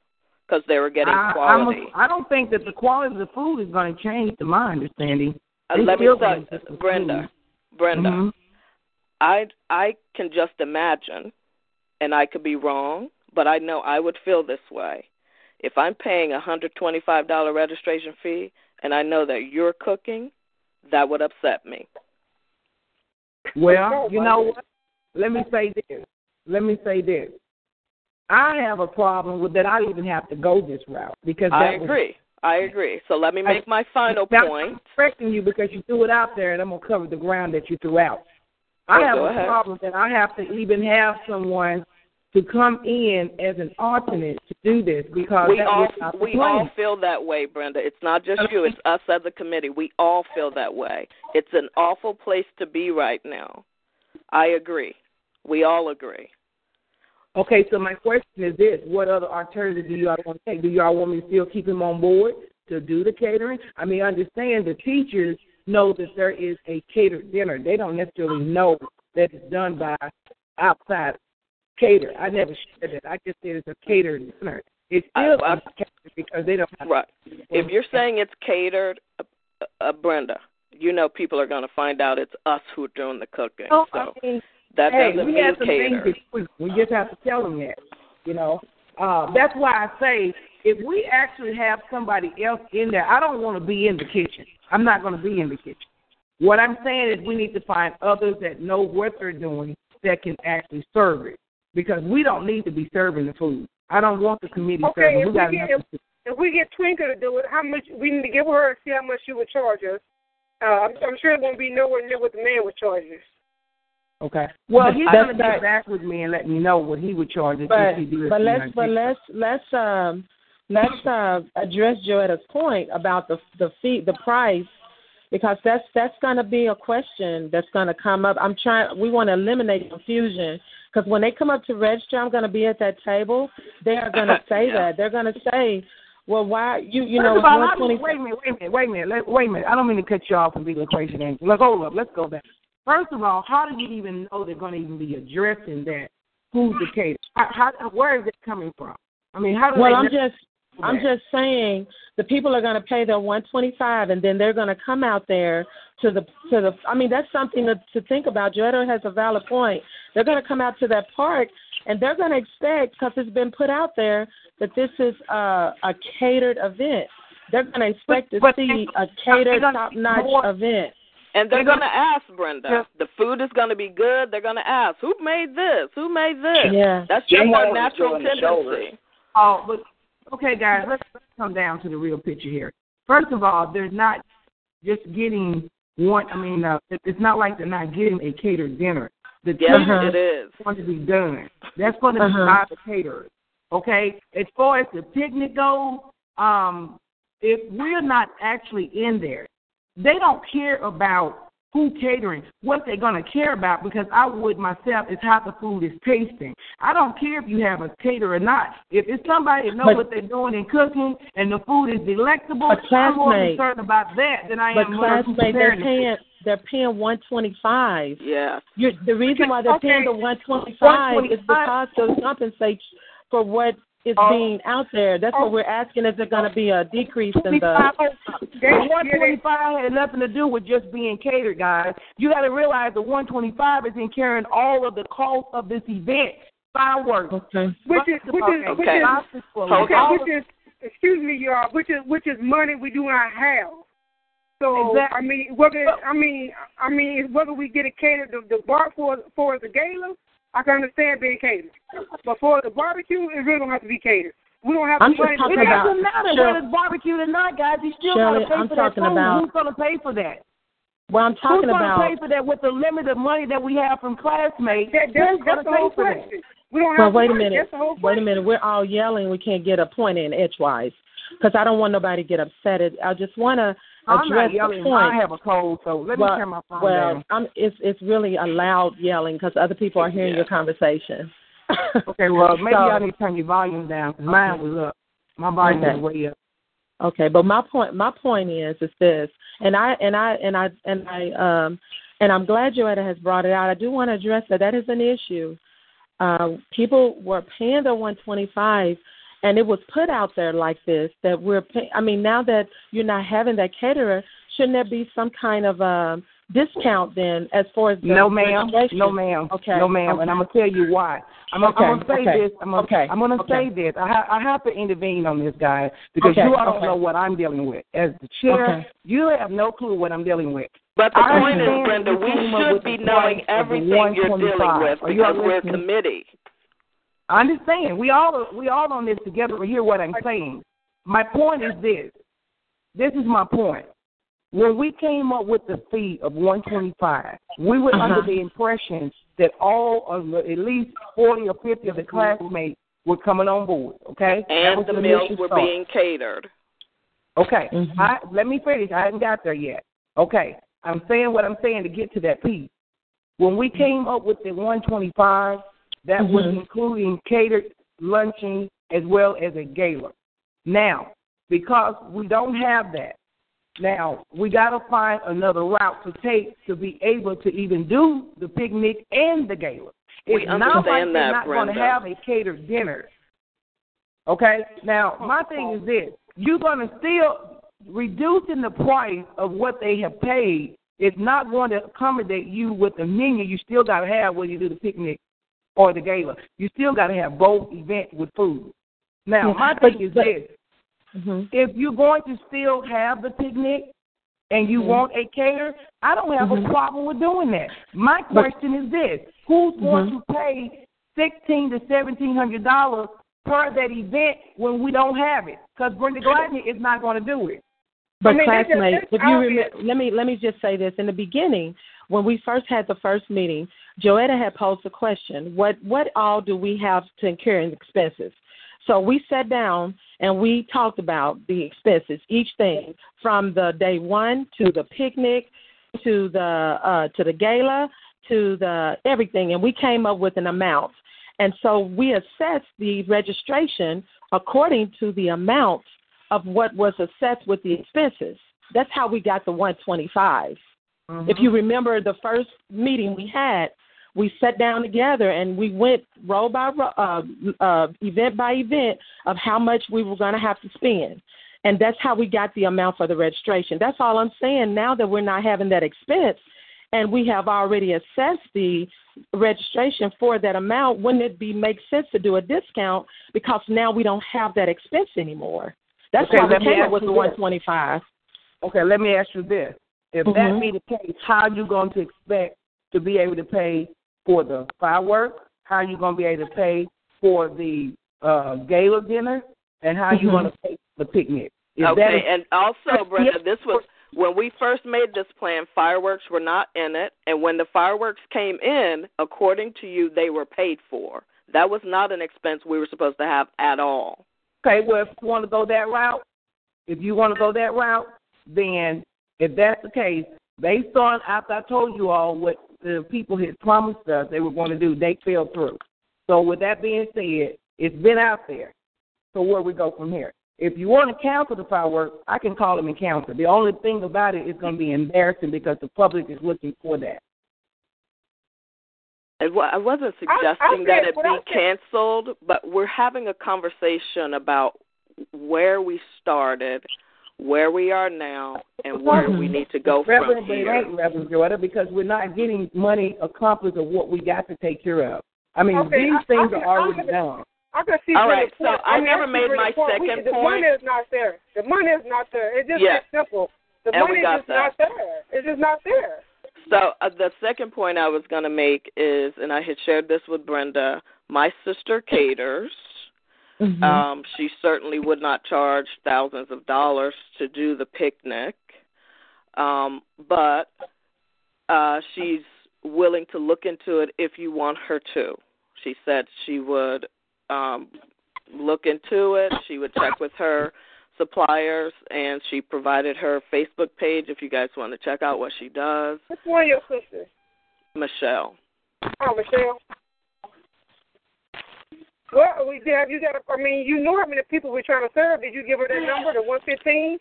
Because they were getting I, I'm quality. a, I don't think that the quality of the food is going to change, to my understanding. Uh, let me tell gonna get the Brenda. food. Brenda. Mhm. I I can just imagine, and I could be wrong, but I know I would feel this way. If I'm paying a hundred twenty-five dollar registration fee, and I know that you're cooking, that would upset me. Well, you know what? Let me say this. Let me say this. I have a problem with that. I even have to go this route because I that was- agree. I agree. So let me make my final Now, point. I'm correcting you because you threw it out there, and I'm gonna cover the ground that you threw out. I Oh, have a ahead. problem that I have to even have someone to come in as an alternate to do this because We all was not the we all feel that way, Brenda. It's not just you; it's us as a committee. We all feel that way. It's an awful place to be right now. I agree. We all agree. Okay, so my question is this: What other alternative do y'all want to take? Do y'all want me to still keep him on board to do the catering? I mean, understand the teachers know that there is a catered dinner. They don't necessarily know that it's done by outside cater. I never said that. I just said it's a catered dinner. It's still I- I- catered because they don't have Right. If you're saying it's catered, uh, uh, Brenda, you know people are going to find out it's us who are doing the cooking. No, so I mean, that hey, doesn't we mean have some catered. things to tweak. We just have to tell them that. You know, uh, that's why I say if we actually have somebody else in there, I don't want to be in the kitchen. I'm not going to be in the kitchen. What I'm saying is we need to find others that know what they're doing that can actually serve it because we don't need to be serving the food. I don't want the committee Okay, serving. if We we get if, if we get Twinkle to do it, how much we need to give her and see how much she would charge us. Uh, I'm, I'm sure it won't be nowhere near what the man would charge us. Okay. Well, he's That's going to right. get back with me and let me know what he would charge us But if he did. but you let's know, but let's let's um let's uh address Joetta's point about the the fee the price because that's that's going to be a question that's going to come up. I'm trying. We want to eliminate confusion because when they come up to register, I'm going to be at that table. They are going to say Yeah. that they're going to say, "Well, why you you First know of all, one wait a minute, wait a minute, wait a minute, let, wait a minute. I don't mean to cut you off and be location angel. Let's hold up. Let's go back. First of all, how do you even know they're going to even be addressing that? Who's the caterer? How, how, where is it coming from? I mean, how do Well, I'm know just I'm just saying the people are going to pay their 125 and then they're going to come out there to the to the I mean that's something to to think about. Joetta has a valid point. They're going to come out to that park and they're going to expect because it's been put out there that this is a a catered event. They're going to expect to But- see a catered top-notch more- event. And they're They're going to ask Brenda. Yeah. The food is going to be good. They're going to ask, "Who made this? Who made this?" Yeah. That's Jim just our natural doing the shoulder. tendency. Oh, but okay, guys, let's, let's come down to the real picture here. First of all, they're not just getting one. I mean, uh, it's not like they're not getting a catered dinner. The Yes, Uh-huh. it is. going to be done. That's going to Uh-huh. be by the caterers. Okay? As far as the picnic goes, um, if we're not actually in there, they don't care about who catering. What they're going to care about, because I would myself, is how the food is tasting. I don't care if you have a caterer or not. If it's somebody that know But- what they're doing in cooking and the food is delectable, I'm more concerned about that than I But am what who's classmate, they're preparing paying they're paying 125. Yes. You're, the reason why they're Okay. paying the 125 is 125. because to compensate for what is Oh. being out there. That's what we're asking. Is there going to be a decrease in the? The 125 had nothing to do with just being catered, guys. You got to realize the 125 is incurring all of the cost of this event, fireworks, Okay. Which is which is which is okay, which is excuse me, y'all, which is which is money we do not have. So Exactly. I mean, whether I mean I mean whether we get it catered the, the bar for for the gala, I can understand being catered, but for the barbecue, it really don't have to be catered. We don't have to I'm the money. just to It about- doesn't matter Shirley- whether it's barbecue or not, guys. You still Shirley, got to pay I'm for that talking food. about- Who's going to pay for that? Well, I'm talking Who's gonna pay for that with the limited money that we have from classmates? That, Who's that's, going that's to the pay whole for that? question. We don't Well, wait a minute. That's the whole Wait a minute. We're all yelling. We can't get a point in edgewise because I don't want nobody to get upset. It- I just want to I'm not yelling. the point. I have a cold, so let me well, turn my phone well, down. I'm, it's it's really a loud yelling because other people are hearing your conversation. Okay, well, maybe So- y'all need to turn your volume down mine was up. My volume Okay. was way up. Okay, but my point my point is is this, and I and I and I and I um and I'm glad Joetta has brought it out. I do want to address that. That is an issue. Uh, people were paying the 125, and it was put out there like this that we're. Pay- I mean, now that you're not having that caterer, shouldn't there be some kind of um discount then as far as the No, ma'am. No, ma'am. Okay. No, ma'am. okay. And I'm gonna tell you why. I'm, Okay, I'm gonna say okay, this. I'm gonna, okay, I'm gonna okay. say this. I, ha- I have to intervene on this guy because Okay, you all don't okay. know what I'm dealing with. As the chair, Okay. you have no clue what I'm dealing with. But the I point is, Brenda, we should be knowing price of the everything you're dealing with Are you because we're a committee. I understand. We all we all on this together. But hear what I'm saying. My point is this. This is my point. When we came up with the fee of 125, we were Uh-huh. under the impression that all of the, at least 40 or 50 of the classmates were coming on board. Okay, And the meals were start. being catered. Okay, Mhm. I, let me finish. I hadn't got there yet. Okay, I'm saying what I'm saying to get to that piece. When we came up with the 125, that was Mhm. including catered luncheon as well as a gala. Now, because we don't have that, now we got to find another route to take to be able to even do the picnic and the gala. We It's not like understand they're not going to have a catered dinner. Okay. Now, my thing is this: you're going to still reducing the price of what they have paid is not going to accommodate you with the menu. You still got to have when you do the picnic or the gala. You still got to have both events with food. Now, my but- thing is but- this: Mhm. if you're going to still have the picnic and you Mhm. want a caterer, I don't have Mhm. a problem with doing that. My But- question is this: Who's going Mhm. to pay sixteen to seventeen hundred dollars per that event when we don't have it? Because Brenda Gladney is not going to do it. But I mean, classmates, if you remember, let me let me just say this: in the beginning, when we first had the first meeting, Joetta had posed the question, "What what all do we have to incur in expenses?" So we sat down and we talked about the expenses, each thing from the day one to the picnic to the uh, to the gala to the everything, and we came up with an amount. And so we assessed the registration according to the amount of what was assessed with the expenses. That's how we got the 125. If you remember the first meeting we had, we sat down together and we went row by row, uh, uh, event by event of how much we were going to have to spend. And that's how we got the amount for the registration. That's all I'm saying. Now that we're not having that expense and we have already assessed the registration for that amount, wouldn't it be make sense to do a discount because now we don't have that expense anymore? That's Okay, why we came up with the 125. Okay, let me ask you this: If that Mhm. be the case, how are you going to expect to be able to pay for the fireworks? How are you going to be able to pay for the uh, gala dinner? And how are you Mhm. going to pay for the picnic? If that okay, is- and also, Brenda, Yes. this was when we first made this plan. Fireworks were not in it, and when the fireworks came in, according to you, they were paid for. That was not an expense we were supposed to have at all. Okay, well, if you want to go that route, if you want to go that route, then if that's the case, based on after I told you all what the people had promised us they were going to do, they fell through. So with that being said, it's been out there. So where we go from here? If you want to cancel the fireworks, I can call them and cancel. The only thing about it is going to be embarrassing because the public is looking for that. And I wasn't I- I suggesting that it be canceled, but we're having a conversation about where we started, where we are now, and where we need to go from Reverend, but it here. ain't Reverend Jordan because we're not getting money accomplished of what we got to take care of. I mean, Okay, these I- things I- are already I- done. I can see All where right, the point, so I mean, never see made the my point- we- second The point. The money is not there. The money is not there. It's just Yeah. that simple. The And we money is got just that. not there. It's just not there. So uh, the second point I was going to make is, and I had shared this with Brenda. My sister caters. Mhm. Um, she certainly would not charge thousands of dollars to do the picnic, um, but uh, she's willing to look into it if you want her to. She said she would um, look into it. She would check with her suppliers, and she provided her Facebook page if you guys want to check out what she does. Which one of your sisters? Michelle. Oh, Michelle. Well, we did. Have you got. I mean, you know how many people we're trying to serve. Did you give her that number, the one fifteen?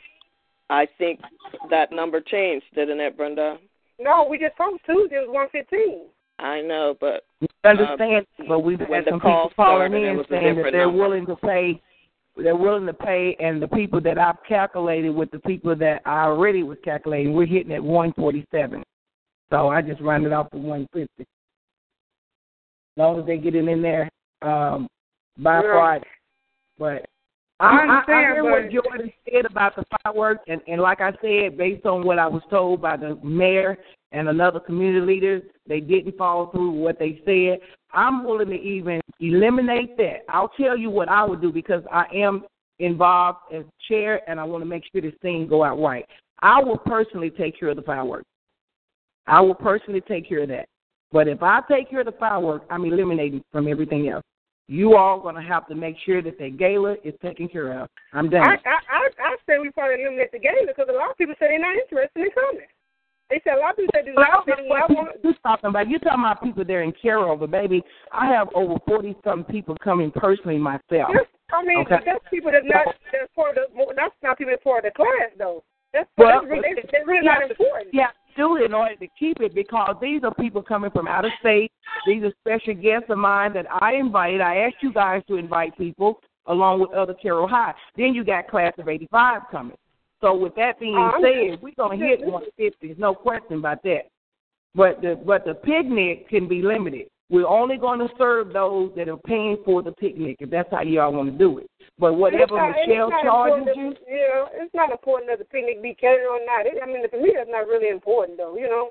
I think that number changed, didn't it, Brenda? No, we just told Tuesday it was one fifteen. I know, but Understand, but we've when had the some call people calling started, it in saying that they're number. willing to pay. They're willing to pay, and the people that I've calculated with the people that I already was calculating, we're hitting at one forty seven. So I just rounded off to one fifty. As long as they get it in there um, by Yeah. Friday. But I, I I, I understand, hear but- what Jordan said about the fireworks, and, and like I said, based on what I was told by the mayor and another community leader, they didn't follow through with what they said. I'm willing to even eliminate that. I'll tell you what I would do because I am involved as chair, and I want to make sure this thing go out right. I will personally take care of the fireworks. I will personally take care of that. But if I take care of the fireworks, I'm eliminating from everything else. You all going to have to make sure that that gala is taken care of. I'm done. I, I I I say we probably eliminate the gala because a lot of people say they're not interested in coming. They said a lot of people say do not don't they know do not what want. you're talking about. You're talking about people there in Carroll, but baby, I have over forty some people coming personally myself. Yes, I mean, Okay. that's people that's not that's part of the that's not people that's part of the class though. That's Well, that's they, they're really not important. Yeah, do it in order to keep it because these are people coming from out of state. These are special guests of mine that I invited. I asked you guys to invite people along with other Carroll High. Then you got class of eighty five coming. So with that being Um, said, we're gonna hit one fifty. There's no question about that. But the but the picnic can be limited. We're only going to serve those that are paying for the picnic, if that's how y'all want to do it. But whatever not- Michelle charges you, You know, it's not important that the picnic be catered or not. It, I mean, for me, that's not really important though. You know.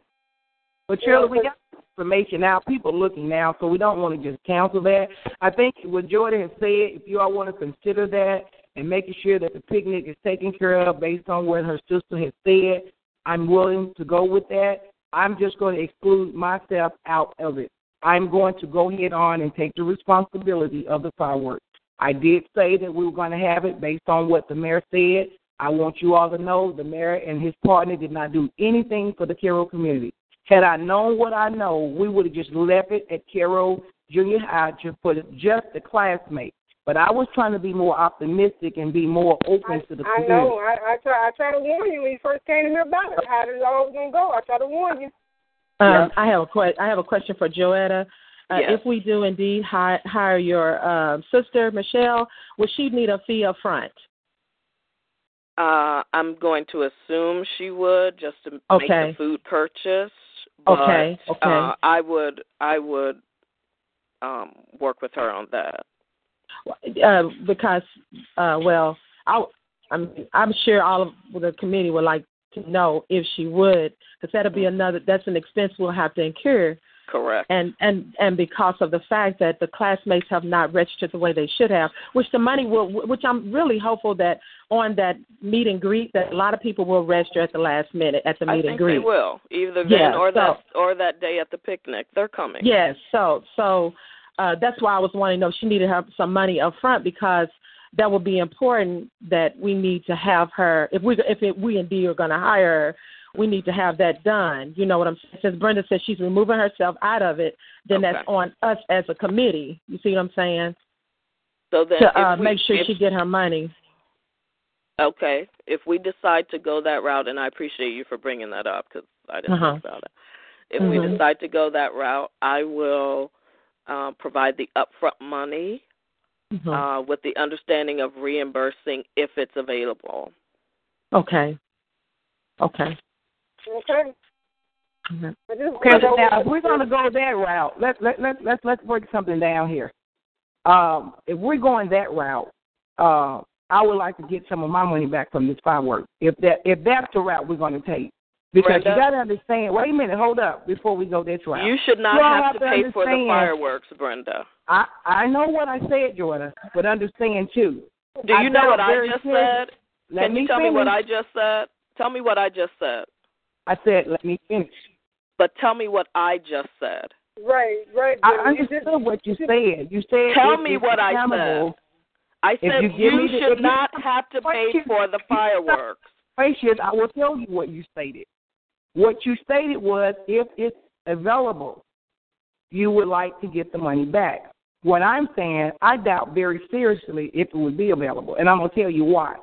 But Shirley, we got information now. People looking now, so we don't want to just cancel that. I think what Jordan has said, if you all want to consider that and making sure that the picnic is taken care of based on what her sister has said, I'm willing to go with that. I'm just going to exclude myself out of it. I'm going to go head on and take the responsibility of the fireworks. I did say that we were going to have it based on what the mayor said. I want you all to know the mayor and his partner did not do anything for the Carroll community. Had I known what I know, we would have just left it at Carroll Junior High just for just the classmates. But I was trying to be more optimistic and be more open to the community. I know. I I try I try to warn you when you first came to me about it. How this all was gonna go. I try to warn you. Um, I have a que- I have a question for Joetta. Uh, Yes. If we do indeed hire, hire your um, sister Michelle, would she need a fee up front? Uh, I'm going to assume she would just to make the food purchase. But, Okay, okay. Uh, I would I would um work with her on that. Uh, because, uh, well, I, I'm I'm sure all of the committee would like to know if she would, because that'll be another. That's an expense we'll have to incur. Correct. and and and because of the fact that the classmates have not registered the way they should have, which the money will, which I'm really hopeful that on that meet and greet that a lot of people will register at the last minute at the meet and greet. they will either then Yeah, or so- that or that day at the picnic. They're coming. Yes, so so uh, that's why I was wanting to know if she needed have some money up front because that would be important that we need to have her if we if it, we indeed are going to hire her we need to have that done. You know what I'm saying? Since Brenda says she's removing herself out of it, then that's on us as a committee. You see what I'm saying? So then to uh, we, make sure if, she get her money. Okay, if we decide to go that route, and I appreciate you for bringing that up because I didn't Uh-huh. think about it. If Mhm. we decide to go that route, I will uh, provide the upfront money Mhm. uh, with the understanding of reimbursing if it's available. okay. Okay. Okay. Okay, so now if we're going to go that route, let let let let's let's break something down here. Um, if we're going that route, uh, I would like to get some of my money back from this fireworks. If that if that's the route we're going to take, because Brenda? you got to understand. Wait a minute, hold up before we go this route. You should not You have, have to to pay for the fireworks, Brenda. I I know what I said, Jordan, but understand too. Do I you know what I just clear- said? Let Can me you tell me what. I just said? Tell me what I just said. I said, let me finish. But tell me what I just said. Right, right. I but you just- understood what you said. You said Tell me what I said. I said you give me the- if should you- not have to pay Wait, for the fireworks. Gracious, I will tell you what you stated. What you stated was if it's available, you would like to get the money back. What I'm saying, I doubt very seriously if it would be available, and I'm going to tell you why.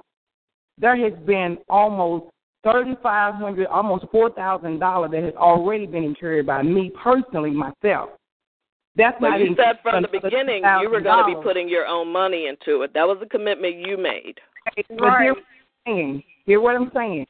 There has been almost thirty-five hundred, almost four thousand dollars that has already been incurred by me personally myself. That's But not you said from the beginning you were going to be putting your own money into it. That was a commitment you made. But hear what I'm saying. Hear what I'm saying.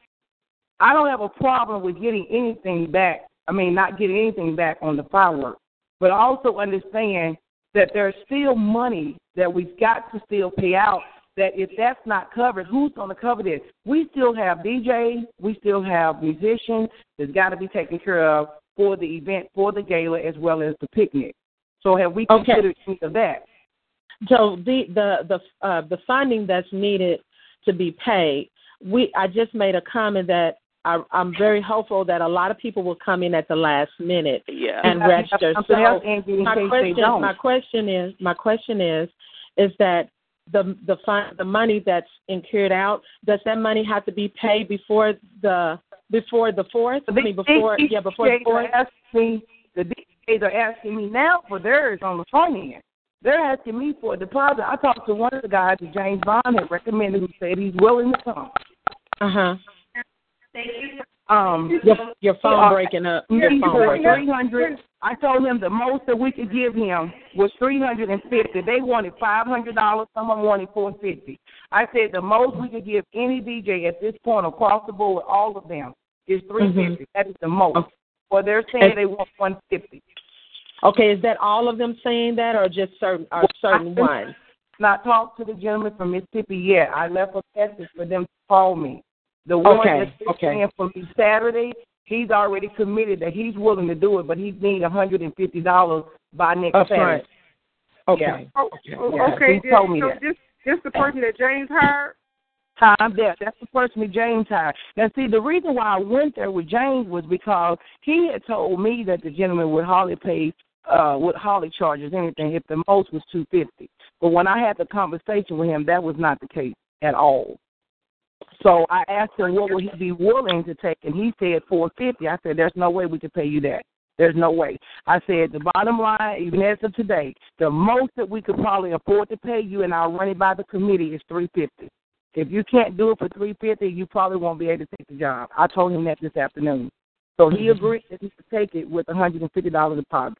I don't have a problem with getting anything back. I mean, not getting anything back on the fireworks, but also understand that there's still money that we've got to still pay out. That if that's not covered, who's going to cover this? We still have DJs, we still have musicians that's got to be taken care of for the event, for the gala, as well as the picnic. So have we Okay. considered any of that? So the the the uh, the funding that's needed to be paid, we I just made a comment that I, I'm very hopeful that a lot of people will come in at the last minute Yeah. and You have register. So else, Angie, in my question, my question is, my question is, is that the the fund, the money that's incurred out, does that money have to be paid before the before the fourth? I mean, before These yeah, before the DJs fourth. are asking me, the DJs are asking me now for theirs on the front end. They're asking me for a deposit. I talked to one of the guys that James Bond had recommended who said he's willing to come. Uh huh. Um, Your your phone uh, breaking up. Your phone breaking up. 300. I told him the most that we could give him was 350. They wanted $500. Someone wanted 450. I said the most we could give any DJ at this point across the board, all of them, is 350. That is the most. Well, they're saying they want 150. Okay, is that all of them saying that, or just certain or certain ones? Not talked to the gentleman from Mississippi yet. I left a message for them to call me. The one Okay, that's okay. saying for me Saturday, he's already committed that he's willing to do it, but he needs $150 by next Up Saturday. front. Okay. Yeah. Oh, Yeah, okay, he told me so that. this this the person that James hired. Time there. That's the person that James hired. Now, see, the reason why I went there with James was because he had told me that the gentleman would hardly pay, uh, would hardly charge us anything if the most was two fifty. But when I had the conversation with him, that was not the case at all. So I asked him what would he be willing to take, and he said four fifty. I said, "There's no way we could pay you that. There's no way." I said, "The bottom line, even as of today, the most that we could probably afford to pay you, and I'll run it by the committee, is three fifty. If you can't do it for three fifty, you probably won't be able to take the job." I told him that this afternoon, so he mm-hmm. agreed that he could take it with a hundred and fifty dollars deposit.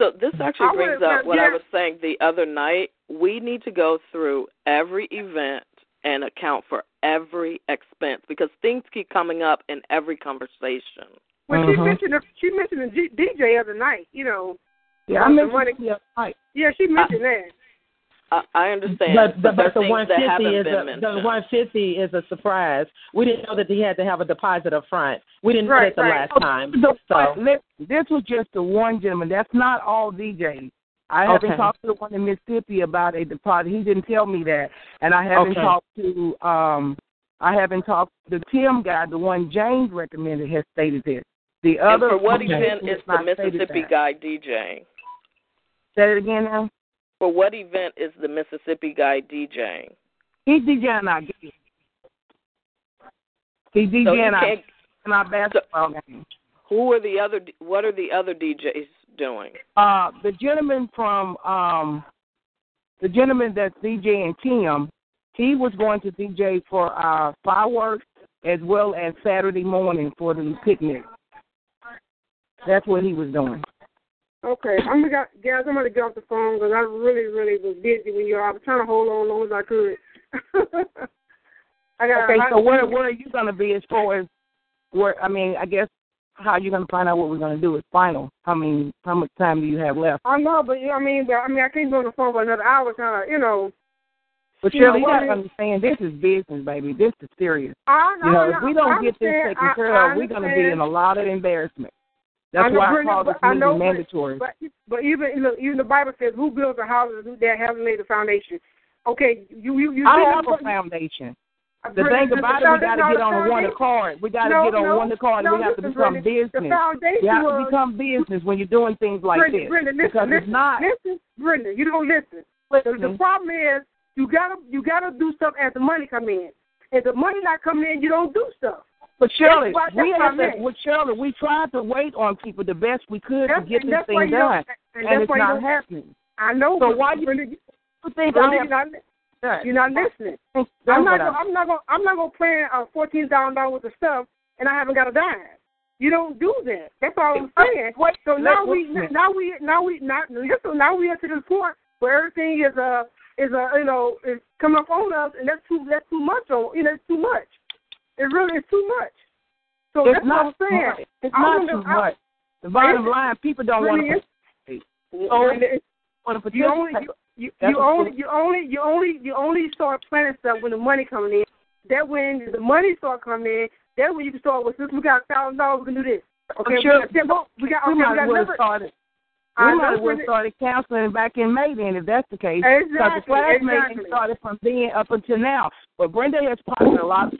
So this actually brings up what I was saying the other night. We need to go through every event and account for every expense because things keep coming up in every conversation. Well, she Mhm. mentioned the, she mentioned the G, DJ other night. You know. Yeah, I about the mentioned money. it the other night. Yeah, she mentioned that. I, I understand, But, but, but, there the things one that fifty haven't is a mentioned. the one fifty is a surprise. We didn't know that he had to have a deposit up front. We didn't Right, know that the right. last time. The So one- this was just the one gentleman. That's not all DJs. I haven't Okay. talked to the one in Mississippi about a deposit. He didn't tell me that, and I haven't Okay. talked to um, I haven't talked to the Tim guy. The one James recommended has stated this. The and other for what one event is the Mississippi guy DJing? Say it again now. For what event is the Mississippi guy DJing? He's DJing our game. He's So you DJing our, can't. our basketball game. Who are the other? What are the other DJs doing? Uh, the gentleman from um, the gentleman that's DJing Tim, he was going to DJ for our fireworks as well as Saturday morning for the picnic. That's what he was doing. Okay, I'm gonna guys. I'm gonna get off the phone because I really, really was busy when you. I was trying to hold on as long as I could. I got. Okay, so where where are you gonna be as far as where? I mean, I guess how you gonna find out what we're gonna do is final. How many how much time do you have left? I know, but you know, I mean, but I mean, I can't be on the phone for another hour. Trying to, you know. But You know, Shirley, you gotta understand this is business, baby. This is serious. I, You know, if we don't I get this taken care I of, we're gonna be in a lot of embarrassment. I That's know, why I call this I know, mandatory. But but even look, even the Bible says, "Who builds a house who that hasn't laid the foundation." Okay, you you you. I have a foundation. The thing about it, we got to get on one accord. We got to No, get on no, one accord. no, we have to become Brenda, business. We have to become business when you're doing things like Brenda, this. Brenda, listen, because listen, it's not. listen, Brenda, you don't listen. The, the problem is you gotta you gotta do stuff as the money come in. If the money not coming in, you don't do stuff. But Shirley, That's why- we that's what I have to, with Shirley, we tried to wait on people the best we could That's- to get this thing done, and and, that's it's you not happening. I know. So why you- You think Brenda, I have you're not listening. That's I'm not gonna, I'm not gonna I'm not gonna plan uh, fourteen thousand dollars worth of stuff and I haven't got a dime. You don't do that. That's all I'm saying. Wait, So now we wait a now we now we not so now we are to this point where everything is uh is uh you know is coming up on us and that's too that's too much on you know it's too much. It really is too much. So It's that's not what I'm saying. much. It's I not too I- much. The bottom line, people don't want really to is- So, want to you only you, you, That's you only you only you only you only start planning stuff when the money coming in. That when the money start coming in, that when you can start with since we got a thousand dollars, we can do this. Okay, sure. we got ten more- we got we okay, we might got well started. I We might as well started counseling back in May then, if that's the case. Because the Exactly, class meeting exactly. started from then up until now. But Brenda has probably a lot of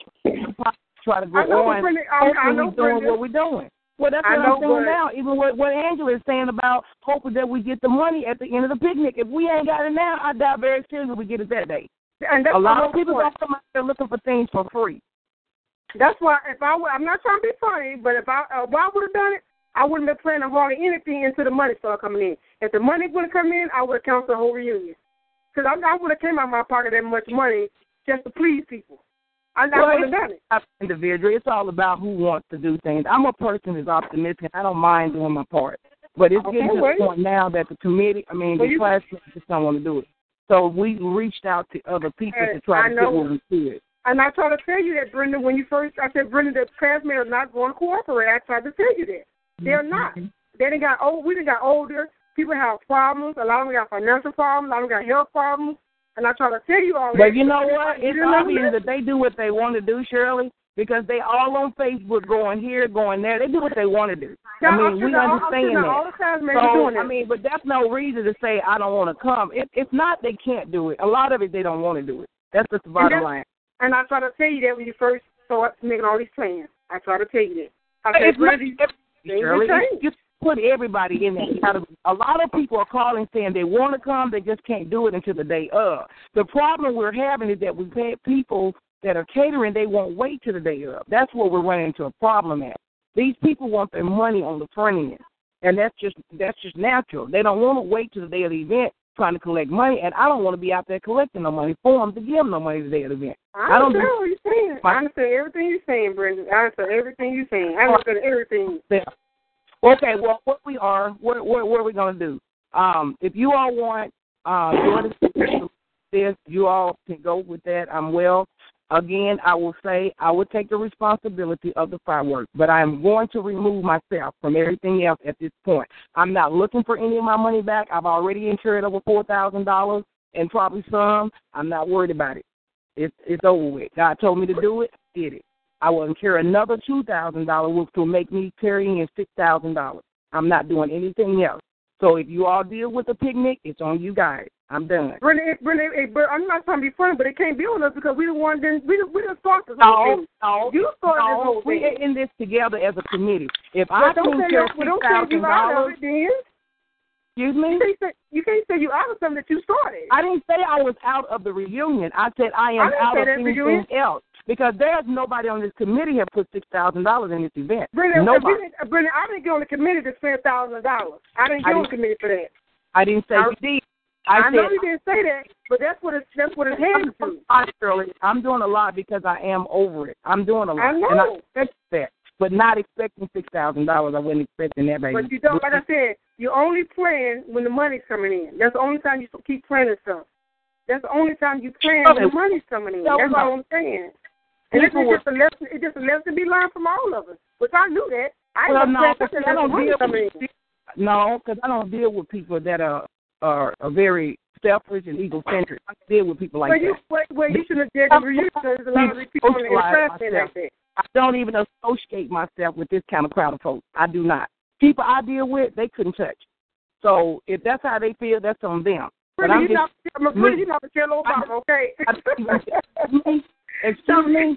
try to go I know, on. Brenda, I- I know, we doing Brenda. what we're doing. Well, that's I what know, I'm saying now. Even what what Angela is saying about hoping that we get the money at the end of the picnic. If we ain't got it now, I doubt very seriously we get it that day. And that's a lot of people don't come out there looking for things for free. That's why if I would, I'm not trying to be funny, but if I uh, if I would have done it, I wouldn't have been planning hardly anything until the money started coming in. If the money would have come in, I would have canceled the whole reunion. Because I, I would have came out of my pocket that much money just to please people. I, I Well, would have it's done it. not individual. It's all about who wants to do things. I'm a person who's optimistic. I don't mind doing my part. But it's Okay, getting to the point now that the committee, I mean, Well, the you- classmates just don't want to do it. So we reached out to other people to try I to know. get what we could. And I tried to tell you that, Brenda, when you first, I said, Brenda, the classmates are not going to cooperate. I tried to tell you that. They're mm-hmm. not. They done got old. We done got older. People have problems. A lot of them got financial problems. A lot of them got health problems. And I try to tell you all that. But you know what? It's obvious that they do what they want to do, Shirley, because they all on Facebook going here, going there. They do what they want to do. I mean, we understand that all the doing So, I mean, but that's no reason to say I don't want to come. If, if not, they can't do it. A lot of it, they don't want to do it. That's just the bottom that's- line. And I try to tell you that when you first start making all these plans. I try to tell you that. I said, It's not Brenda, everybody, Shirley. You put everybody in that category. A lot of people are calling saying they want to come, they just can't do it until the day of. The problem we're having is that we've had people that are catering, they won't wait till the day of. That's where we're running into a problem at. These people want their money on the front end, and that's just that's just natural. They don't want to wait till the day of the event trying to collect money, and I don't want to be out there collecting no money for them to give them no money the day of the event. I don't understand what you're saying. I understand everything you're saying, Brenda. I understand everything you're saying. I understand everything. Yeah. Okay, well, what we are, what, what, what are we going to do? Um, if you all want uh, this, you all can go with that. I'm well. Again, I will say I will take the responsibility of the fireworks, but I am going to remove myself from everything else at this point. I'm not looking for any of my money back. I've already incurred over four thousand dollars and probably some. I'm not worried about it. It's it's over with. God told me to do it. Did it. I will incur another two thousand dollars, which will make me carry in six thousand dollars. I'm not doing anything else. So if you all deal with the picnic, it's on you guys. I'm done. Brenda, Brenda, it, but I'm not trying to be funny, but it can't be on us because we the one didn't we we didn't start this No, thing. no, You started this no. whole We are in this together as a committee. If I But don't carry you, but six don't thousand dollars, then. excuse me. You can't say you can't say you out of something that you started. I didn't say I was out of the reunion. I said I am I out of anything reunion. else because there's nobody on this committee have put six thousand dollars in this event. Brenda, uh, nobody. Brenda, uh, Brenda, I didn't get on the committee to spend thousand dollars. I didn't get on the committee for that. I didn't say I- you did. I, I, said know you didn't say that, but that's what it's that's what it's heading to. I'm Shirley. I'm doing a lot because I am over it. I'm doing a lot, I know. and I expect that. but not expecting six thousand dollars. I wasn't expecting that, baby. But you don't, like I said, you're only playing when the money's coming in. That's the only time you keep playing stuff. That's the only time you plan when the money's coming in. That's what I'm saying. And it's just a lesson. It's just a lesson to be learned from all of us. Which I knew that. I well, no, because I don't deal with no, because I don't deal with people that are are, are very selfish and egocentric. I deal with people like well, you, that. Well, well, you should have it you because a lot of these people are interested like that. I don't even associate myself with this kind of crowd of folks. I do not. People I deal with, they couldn't touch. So if that's how they feel, that's on them. Pretty, but I'm just, not, pretty, you not tell Obama, okay? Excuse me.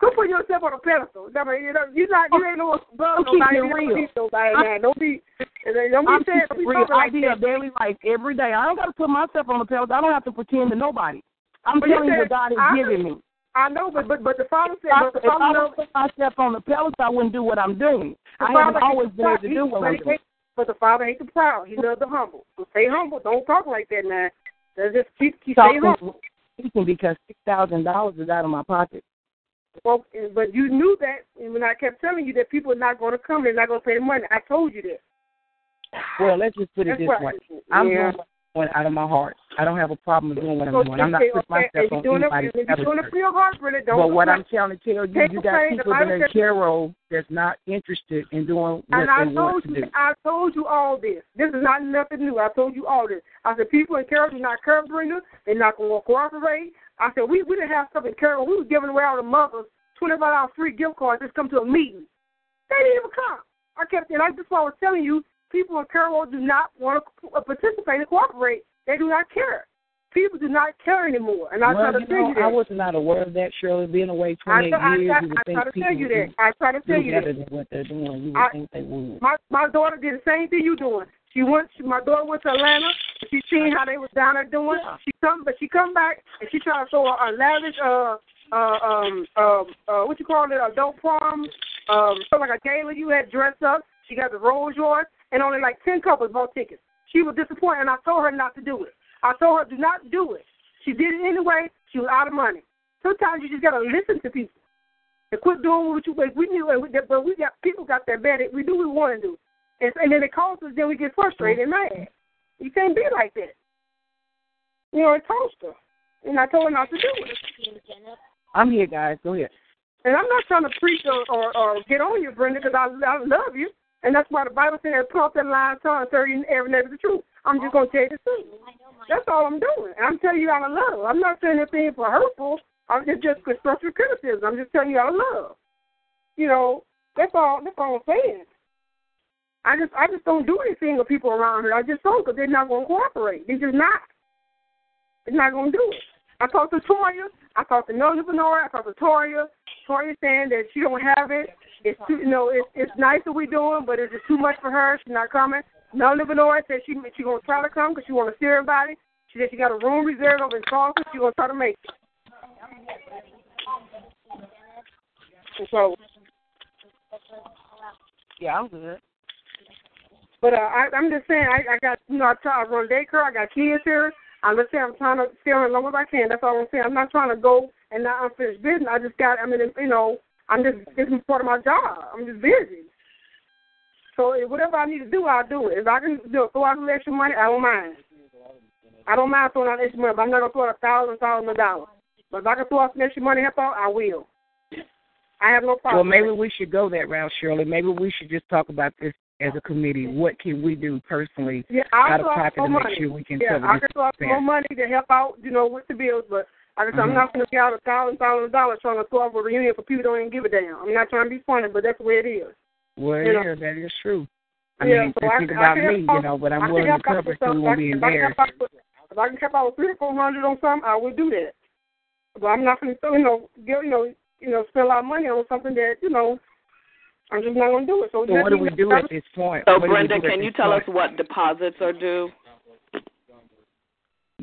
Go put yourself on a pedestal. I mean, you know, you're not, you ain't no above nobody. You don't be nobody now. Don't be, don't be saying, don't be real. like I deal daily life every day. I don't got to put myself on a pedestal. I don't have to pretend to nobody. I'm but telling you you what God has I, given me. I know, but but but the Father said, I, but the if Father I knows. don't put myself on the pedestal, I wouldn't do what I'm doing. I haven't always been able to do what I'm doing. But the Father hates the proud. He loves the humble. So stay humble. Don't talk like that now. Let's just keep keep stay humble. Speaking because six thousand dollars is out of my pocket. Well, but you knew that and when I kept telling you that people are not going to come, they're not going to pay the money. I told you that. Well, let's just put it That's this right. way. I'm yeah. doing what out of my heart. I don't have a problem doing what I'm So doing. I'm not putting okay, myself on you're doing anybody's it, doing it for your heart, really, don't. But what. I'm trying to tell you, you got people that are Carol that's not interested in doing what And I they told want to you, do. I told you all this. This is not nothing new. I told you all this. I said people in Cairo do not curb bringers. They're not going to cooperate. I said we we didn't have stuff in Cairo. We were giving away all the mothers twenty five dollars free gift cards. Just come to a meeting. They didn't even come. I kept and I just what I was telling you. People in Cairo do not want to participate and cooperate. They do not care. People do not care anymore. And I well, try to tell you that. I was not aware of that, Shirley. Being away I, 28 I, years, I, you would I think try to people tell you that. I try to tell you better that. than what they're doing. You would I- think they would. My my daughter did the same thing you're doing. She went. She, my daughter went to Atlanta. She seen how they was down there doing. She come, but she come back and she tried to throw a, a lavish uh uh um um uh what you call it adult prom um so like a gala you had dressed up. She got the Rolls Royce and only like ten couples bought tickets. She was disappointed and I told her not to do it. I told her do not do it. She did it anyway. She was out of money. Sometimes you just gotta listen to people and quit doing what you. We knew, and we, but we got people got that bad. We do what we want to do, and, and then it causes us. Then we get frustrated and mad. You can't be like that. You know, it cost her, and I told her not to do it. I'm here, guys. Go ahead. And I'm not trying to preach or, or, or get on you, Brenda, because I, I love you. And that's why the Bible said, put that lying tongue, tell you every neighbor the truth. I'm just going to tell you the truth. That's all I'm doing. And I'm telling you out of love. I'm not saying anything for hurtful. I'm just, just constructive criticism. I'm just telling you out of love. You know, that's all. That's all I'm saying. I just, I just don't do anything with people around here. I just don't, because they're not going to cooperate. They're just not. They're not going to do it. I talked to Toya. I talked to Benora. I talked to Toya. Toya saying that she don't have it. It's too, you know, it's it's nice that we're doing, but it's just too much for her. She's not coming. Noah Benora said she she gonna try to come because she want to see everybody. She said she got a room reserved over in Charleston. She gonna try to make it. And so, Yeah, I'm good. but uh, I, I'm just saying, I, I got you know, I, try, I run daycare. I got kids here. I'm just saying, I'm trying to stay on as long as I can. That's all I'm saying. I'm not trying to go and not unfinished business. I just got. I mean, you know, I'm just this is part of my job. I'm just busy. So whatever I need to do, I'll do it. If I can do throw out some extra money, I don't mind. I don't mind throwing out extra money, but I'm not gonna throw out a thousand, thousand dollars. But if I can throw out some extra money, help out, I will. I have no problem. Well, maybe we should go that route, Shirley. Maybe we should just talk about this as a committee. What can we do personally yeah, out of pocket to make money. sure we can yeah, cover I this can throw out some more money to help out, you know, with the bills. But like I said, I'm Mhm. not gonna get out a thousand, thousand dollars trying to throw out a reunion for people who don't even give a damn. I'm not trying to be funny, but that's the way it is. Well, You know. yeah, that is true. I yeah, mean, so just I, think I about can me, help you know, but I I'm can willing to help out cover with so we something. won't be If I can help embarrassed. If I can help out with three or four hundred on something, I would do that. But I'm not gonna, you know, get, you know, you know, spend a lot of money on something that, you know, I'm just not gonna do it. So, So what do we do at this point? So, What Brenda, do at can you tell point? us what deposits are due?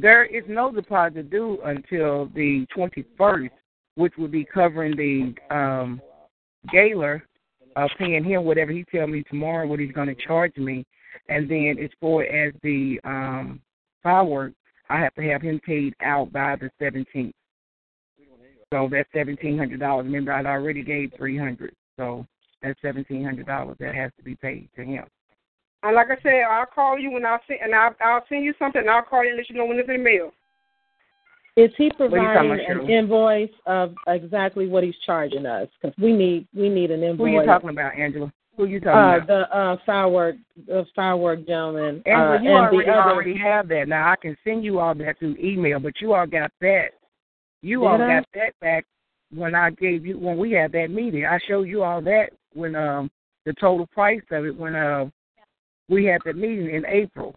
There is no deposit due until the 21st, which will be covering the um, Gaylor, uh, paying him whatever he tell me tomorrow what he's going to charge me, and then as far as the um, fireworks, I have to have him paid out by the 17th. So that's seventeen hundred dollars. Remember, I'd already gave three hundred. So That's seventeen hundred dollars that has to be paid to him. And like I said, I'll call you when I send, and I'll, I'll send you something. and I'll call you and let you know when it's in the mail. Is he What are you talking providing about, an Shirley? invoice of exactly what he's charging us? Because we need we need an invoice. Who are you talking about, Angela? Who are you talking uh, about? the uh, firework, the firework gentleman, Angela, uh, you and already the other. already have that. Now I can send you all that through email, but you all got that. You Did all I? got that back when I gave you when we had that meeting. I showed you all that when um the total price of it when uh we had that meeting in April.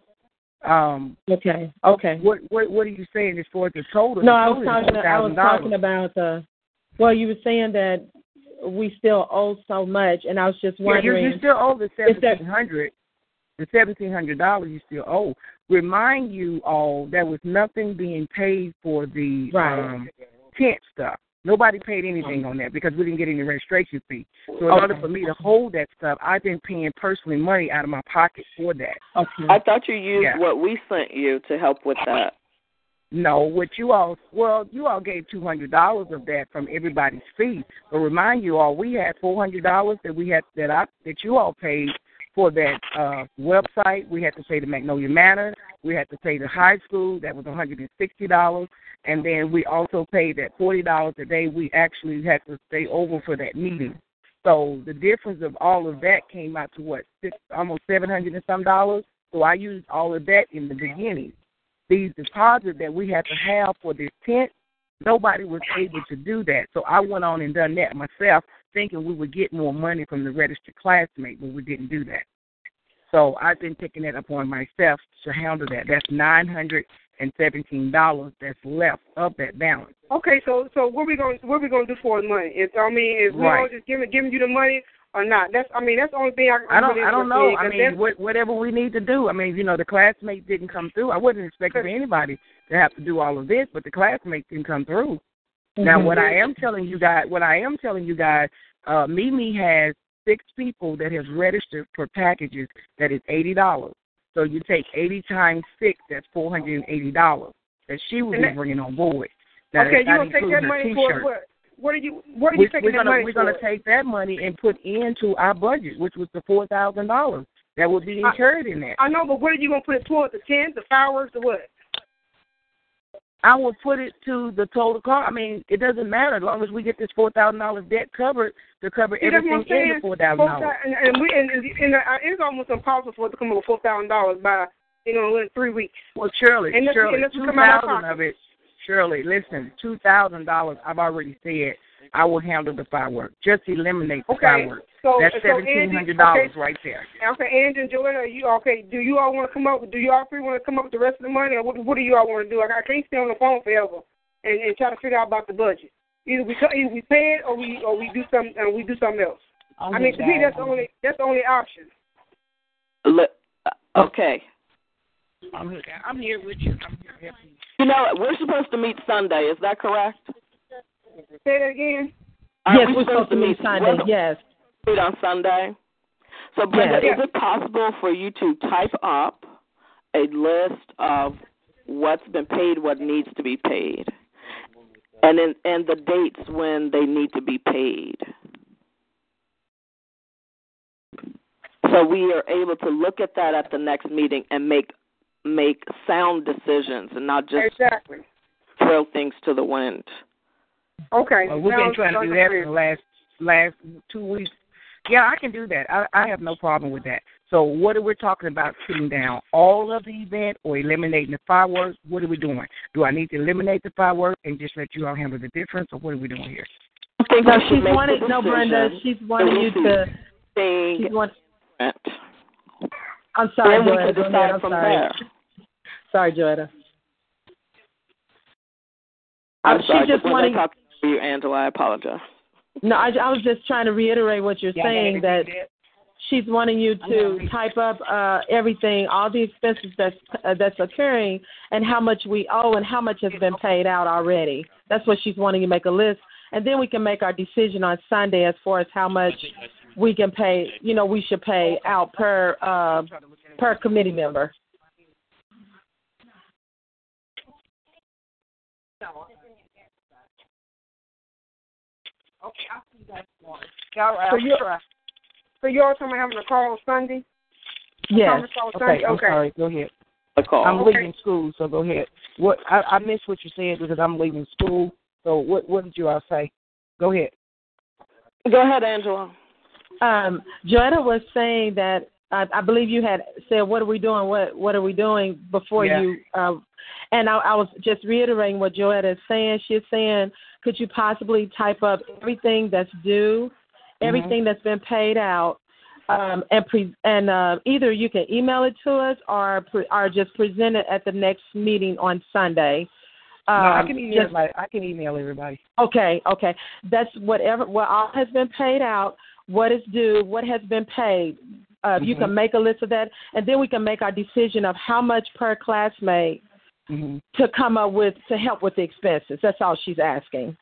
Um Okay, okay. what what what are you saying as far as the total? No, The I was talking. I was talking about the. Well, you were saying that we still owe so much, and I was just wondering. Yeah, you, still owe the seventeen hundred. The seventeen hundred dollars you still owe. Remind you all there was nothing being paid for the Right. um, tent stuff. Nobody paid um, anything on that because we didn't get any registration fee. So in order for me to hold that stuff, I've been paying personally money out of my pocket for that. okay. I thought you used Yeah. what we sent you to help with that. No, what you all well, you all gave two hundred dollars of that from everybody's fee. But remind you all, we had four hundred dollars that we had that I that you all paid for that uh website. We had to pay the Magnolia Manor. We had to pay the high school. That was one hundred and then we also paid that forty dollars a day. We actually had to stay over for that meeting. So the difference of all of that came out to what six, almost seven hundred and some dollars. So I used all of that in the beginning these deposits that we had to have for this tent, nobody was able to do that. So I went on and done that myself, thinking we would get more money from the registered classmate, but we didn't do that. So I've been taking that upon myself to handle that. That's nine hundred and seventeen dollars that's left of that balance. Okay, so so what we going what we gonna do for the money? If I mean, if we all just giving giving you the money or not? That's I mean that's the only thing I, I don't I don't know. I interested in, 'cause mean, what, whatever we need to do. I mean, you know, the classmate didn't come through. I wasn't expecting for anybody to have to do all of this, but the classmate didn't come through. Now, Mhm. what I am telling you guys, what I am telling you guys, uh, Mimi has six people that has registered for packages that is eighty dollars. So you take eighty times six, that's four hundred and eighty dollars that she will be bringing on board. Now, okay, you that gonna take that money for t-shirt. what? What are you what are you taking we're that gonna money we're for? gonna take that money and put into our budget, which was the four thousand dollars that would be I- incurred in that. I know, but what are you gonna put it towards? The tent, the fireworks, the what? I will put it to the total cost. I mean, it doesn't matter as long as we get this four thousand dollars debt covered to cover See, everything in the four thousand dollars. and, and we and, uh, it's almost impossible for it to come up with four thousand dollars by you know in three weeks. Well, Shirley, And that's- Shirley, and that's two out of it. Shirley, listen, two thousand dollars. I've already said I will handle the fireworks. Just eliminate the Okay, fireworks. so That's so seventeen Angie- dollars okay, right there. Okay, Angie and Joanna, are you okay? Do you all want to come up? Do you all three want to come up with the rest of the money, or what, what do you all want to do? Like, I can't stay on the phone forever and, and try to figure out about the budget. Either we co- either we pay it or we or we do some uh, we do something else. I mean, to me, that's the only that's the only option. Look, okay. I'm here. I'm here with you. I'm here helping you. You know, we're supposed to meet Sunday. Is that correct? Say that again. Aren't yes, we we're supposed to meet Sunday. we're Yes. meet on Sunday. So, Brenda, Yes. is it possible for you to type up a list of what's been paid, what needs to be paid, and then and the dates when they need to be paid? So we are able to look at that at the next meeting and make make sound decisions and not just Exactly. throw things to the wind. Okay. Well, we've been trying to do that plan. for the last last two weeks. Yeah, I can do that. I, I have no problem with that. So, what are we talking about? Putting down all of the event or eliminating the fireworks? What are we doing? Do I need to eliminate the fireworks and just let you all handle the difference, or what are we doing here? I think No, we she's make wanting. No, Brenda, she's wanting you to. thing She's want. I'm sorry, Then we Joanna. can Go ahead. decide I'm from sorry. there. Sorry, Joanna. I'm Uh, sorry, she just was wanting. I you, Angela? I apologize. No, I, I was just trying to reiterate what you're Yeah, saying that she's wanting you to gonna- type up uh, everything, all the expenses that's uh, that's occurring, and how much we owe and how much has been paid out already. That's what she's wanting you to make a list, and then we can make our decision on Sunday as far as how much we can pay. You know, we should pay out per uh, per committee member. Okay, you guys tomorrow. All right, So I'll you- try. So you all talking about having a call on Sunday? Yes. Conference call on Okay. Sunday? I'm Okay. sorry. Go ahead. A call. I'm Okay. leaving school, so go ahead. What I, I missed what you said because I'm leaving school. So what what did you all say? Go ahead. Go ahead, Angela. Um, Joetta was saying that I, I believe you had said, "What are we doing? What What are we doing?" Before Yeah. you, uh, and I, I was just reiterating what Joetta is saying. She's saying, "Could you possibly type up everything that's due, everything that's been paid out, um, and pre- and uh, either you can email it to us or pre- or just present it at the next meeting on Sunday." no, I Um, can email just- I can email everybody. Okay, okay. That's whatever what all has been paid out, what is due, what has been paid. Uh, You can Mhm. make a list of that, and then we can make our decision of how much per classmate hmm to come up with to help with the expenses. That's all she's asking.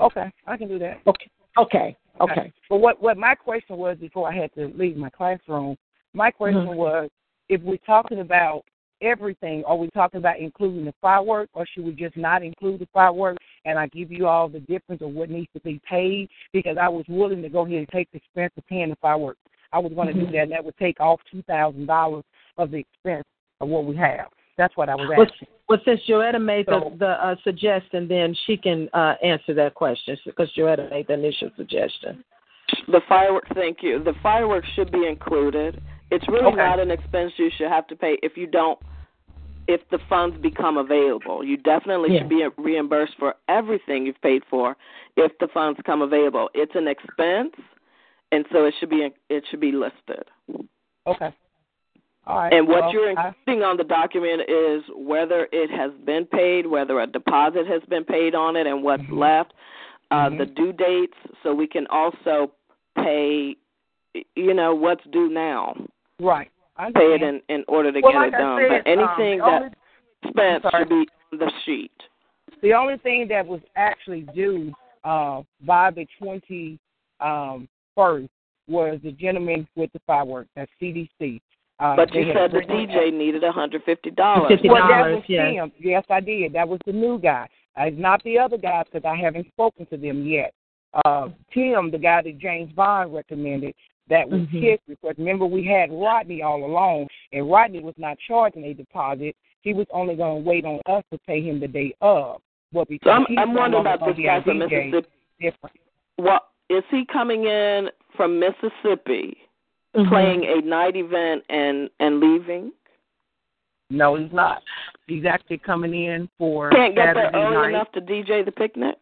Okay, I can do that. Okay, okay, okay. But what what my question was before I had to leave my classroom, my question Mhm. was if we're talking about everything, are we talking about including the fireworks, or should we just not include the fireworks? And I give you all the difference of what needs to be paid because I was willing to go ahead and take the expense of paying the fireworks. I was going to do that, and that would take off two thousand dollars of the expense of what we have. That's what I was Well, asking. well, since Joetta made So- the, the uh, suggestion, then she can uh, answer that question because Joetta made the initial suggestion. The fireworks. Thank you. The fireworks should be included. It's really Okay. not an expense you should have to pay if you don't. If the funds become available, you definitely Yeah. should be reimbursed for everything you've paid for if the funds come available. It's an expense, and so it should be it should be listed. Okay. All right. And what well, you're I- including on the document is whether it has been paid, whether a deposit has been paid on it, and what's Mhm. left, uh, Mhm. the due dates, so we can also pay, you know, what's due now. right. I Pay it in in order to Well, get like it I done. said, but anything um, the that only- spent should be the sheet. The only thing that was actually due uh, by the twenty um, first was the gentleman with the fireworks, that's CDC. Uh, But you said the written- DJ needed a hundred fifty dollars. Fifty Well, that dollars, was yes. him. Yes, I did. That was the new guy. Uh, It's not the other guys because I haven't spoken to them yet. Uh, Tim, the guy that James Bond recommended, that was Mhm. his request. Remember, we had Rodney all along, and Rodney was not charging a deposit. He was only going to wait on us to pay him the day of. But because So I'm, I'm wondering longer about gonna this be guy from Mississippi. Different. What is he coming in from Mississippi, Mhm. playing a night event and and leaving? No, he's not. He's actually coming in for Can't get Saturday there early night. enough to DJ the picnic.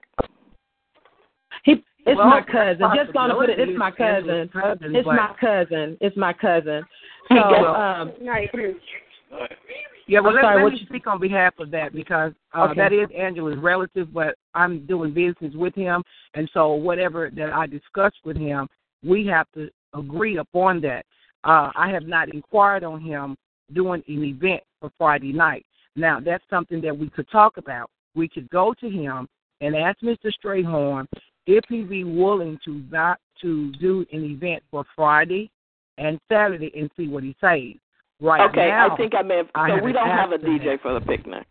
He, it's Well, my that's cousin. Just gonna put it. It's my cousin. cousin, It's but- my cousin. It's my cousin. He So, gets- um, Nice. Yeah, well, let, sorry, let me you- speak on behalf of that because uh, Okay. that is Angela's relative, but I'm doing business with him, and so whatever that I discuss with him, we have to agree upon that. Uh, I have not inquired on him doing an event for Friday night. Now, that's something that we could talk about. We could go to him and ask Mr. Strayhorn if he'd be willing to not to do an event for Friday and Saturday and see what he says. Right okay, now, I think I may have. I so we don't have a DJ for the picnic.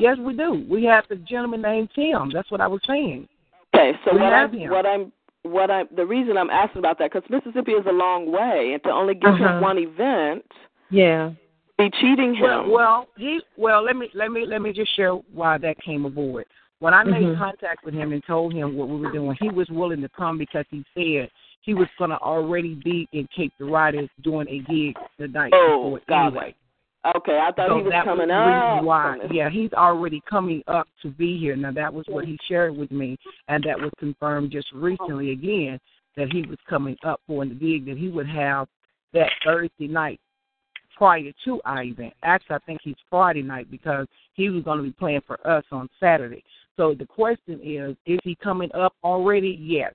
Yes, we do. We have the gentleman named Tim. That's what I was saying. Okay, so We what have I'm him. what I'm what I the reason I'm asking about that because Mississippi is a long way, and to only give Uh-huh. him one event, yeah. be cheating him. Well, well, he well. Let me let me let me just share why that came aboard. When I made Mhm. contact with him and told him what we were doing, he was willing to come because he said he was going to already be in Cape Girardeau doing a gig the night Oh, before anyway. okay, I thought so he was coming was up. why. Yeah, he's already coming up to be here. Now that was what he shared with me, and that was confirmed just recently again that he was coming up for the gig that he would have that Thursday night prior to our event. Actually, I think he's Friday night because he was going to be playing for us on Saturday. So the question is, is he coming up already? Yes.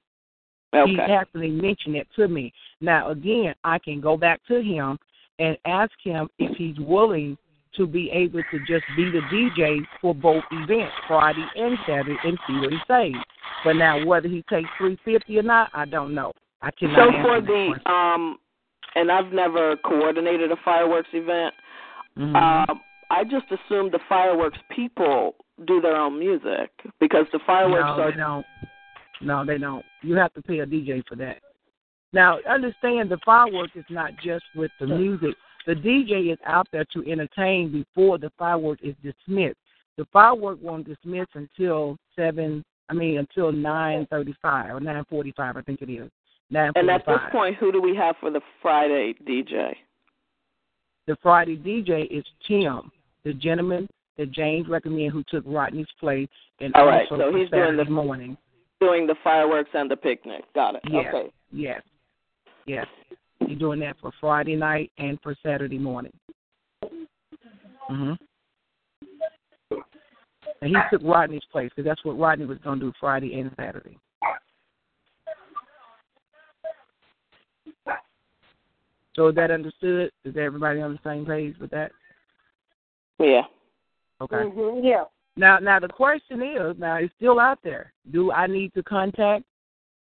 He actually mentioned it to me. Now, again, I can go back to him and ask him if he's willing to be able to just be the DJ for both events, Friday and Saturday, and see what he says. But now, whether he takes three fifty or not, I don't know. I cannot. So for the um, and I've never coordinated a fireworks event. Mhm. Um, I just assumed the fireworks people do their own music because the fireworks no, are they don't. No, they don't. You have to pay a DJ for that. Now, understand the fireworks is not just with the music. The DJ is out there to entertain before the firework is dismissed. The firework won't dismiss until seven. I mean, until nine thirty-five or nine forty-five. I think it is. Nine And at this point, who do we have for the Friday DJ? the Friday DJ is Tim, the gentleman that James recommended who took Rodney's place, and All right, also so he's doing the- morning. Doing the fireworks and the picnic. Got it. Yes, Okay. yes, yes. He's doing that for Friday night and for Saturday morning. Mhm. And he took Rodney's place because that's what Rodney was going to do Friday and Saturday. So is that understood? Is everybody on the same page with that? Yeah. Okay. Mm-hmm. Yeah. Now, now the question is, now it's still out there. Do I need to contact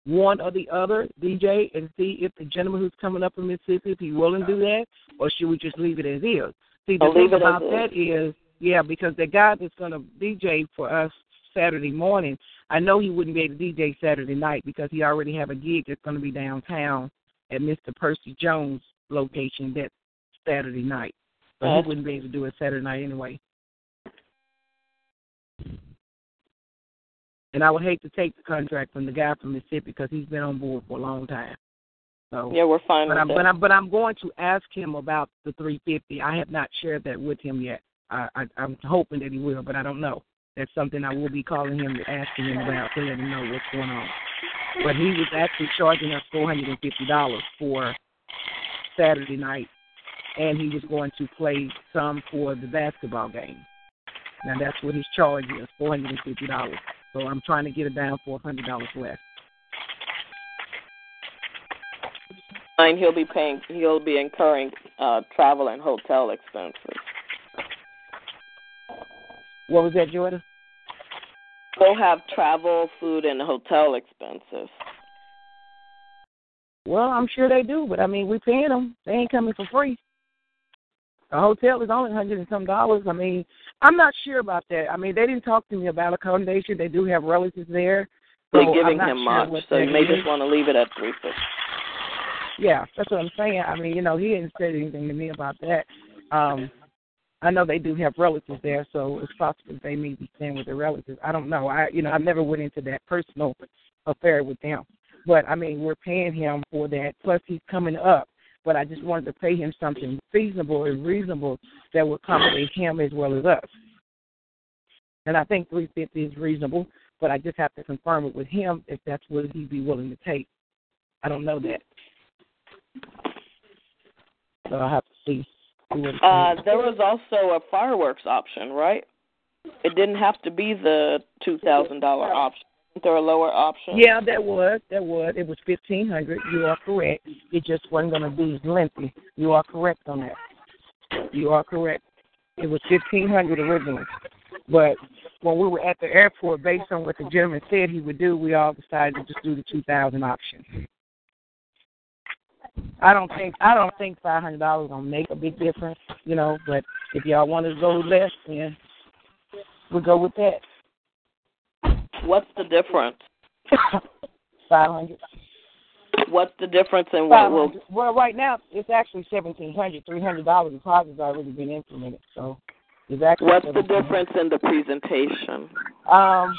one or the other DJ and see if the gentleman who's coming up from Mississippi, if he's willing to do that, or should we just leave it as is? See, the leave thing about that is, yeah, because the guy that's going to DJ for us Saturday morning, I know he wouldn't be able to DJ Saturday night because he already have a gig that's going to be downtown at Mr. Percy Jones' location that Saturday night. So he wouldn't be able to do it Saturday night anyway. And I would hate to take the contract from the guy from Mississippi because he's been on board for a long time. So, Yeah, we're fine but with I'm, that. but I'm but I'm going to ask him about the 350. I have not shared that with him yet. I, I I'm hoping that he will, but I don't know. That's something I will be calling him to asking him about to let him know what's going on. But he was actually charging us four hundred and fifty dollars for Saturday night, and he was going to play some for the basketball game. Now that's what his charge is, four hundred and fifty dollars. So I'm trying to get it down for hundred dollars less. And he'll be paying. He'll be incurring uh, travel and hotel expenses. What was that, Jordan? We'll have travel, food, and hotel expenses. Well, I'm sure they do, but I mean, we paying them. They ain't coming for free. A hotel is only a hundred and some dollars. I mean, I'm not sure about that. I mean, they didn't talk to me about accommodation. They do have relatives there. So They're giving him sure much, so you may is. just want to leave it at three fifty. Yeah, that's what I'm saying. I mean, you know, he didn't say anything to me about that. Um, I know they do have relatives there, so it's possible they may be staying with their relatives. I don't know. I, you know, I never went into that personal affair with them. But I mean, we're paying him for that. Plus, he's coming up. But I just wanted to pay him something feasible and reasonable that would accommodate him as well as us. And I think three fifty is reasonable, but I just have to confirm it with him if that's what he'd be willing to take. I don't know that. So I'll have to see. Uh, there was also a fireworks option, right? It didn't have to be the two thousand dollar option. There a lower option? Yeah, that was that was. It was fifteen hundred. You are correct. It just wasn't going to be as lengthy. You are correct on that. You are correct. It was fifteen hundred originally, but when we were at the airport, based on what the gentleman said he would do, we all decided to just do the two thousand option. I don't think I don't think five hundred dollars gonna make a big difference, you know. But if y'all want to go less, then we'll go with that. What's the difference? Five hundred. What's the difference in what will? Well, right now it's actually seventeen hundred. Three hundred dollars deposit's already been implemented, so it's actually. What's the difference in the presentation? Um,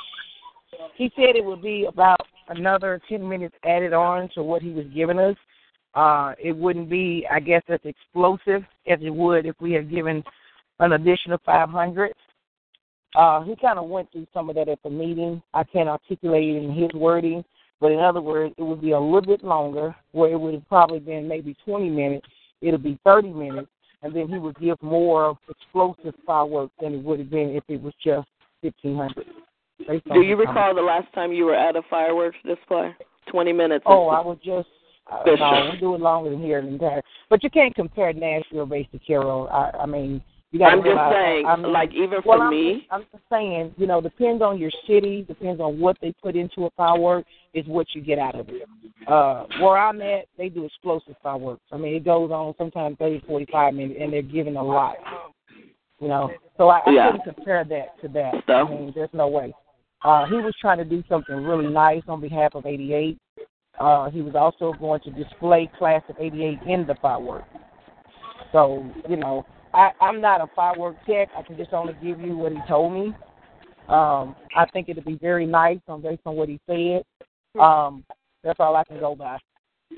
he said it would be about another ten minutes added on to what he was giving us. Uh, it wouldn't be, I guess, as explosive as it would if we had given an additional five hundred. Uh, he kind of went through some of that at the meeting. I can't articulate it in his wording, but in other words, it would be a little bit longer, where it would have probably been maybe 20 minutes. It'll be 30 minutes, and then he would give more explosive fireworks than it would have been if it was just 1500. Do you recall the last time you were at a fireworks display? Twenty minutes. Oh, I was just. Uh, no, we do it longer than here in entire. But you can't compare Nashville based to Cairo. I, I mean. I'm just saying, I mean, like even well, for I'm me, just, I'm just saying, you know, depends on your city, depends on what they put into a firework, is what you get out of it. Uh, where I'm at, they do explosive fireworks. I mean, it goes on sometimes 30, 45 minutes, and they're giving a lot. You know, so I, I Yeah. couldn't compare that to that. So? I mean, there's no way. Uh, he was trying to do something really nice on behalf of 88, Uh, he was also going to display Class of '88 in the fireworks. So you know, I, I'm not a firework tech. I can just only give you what he told me. Um, I think it'd be very nice on based on what he said. Um, that's all I can go by.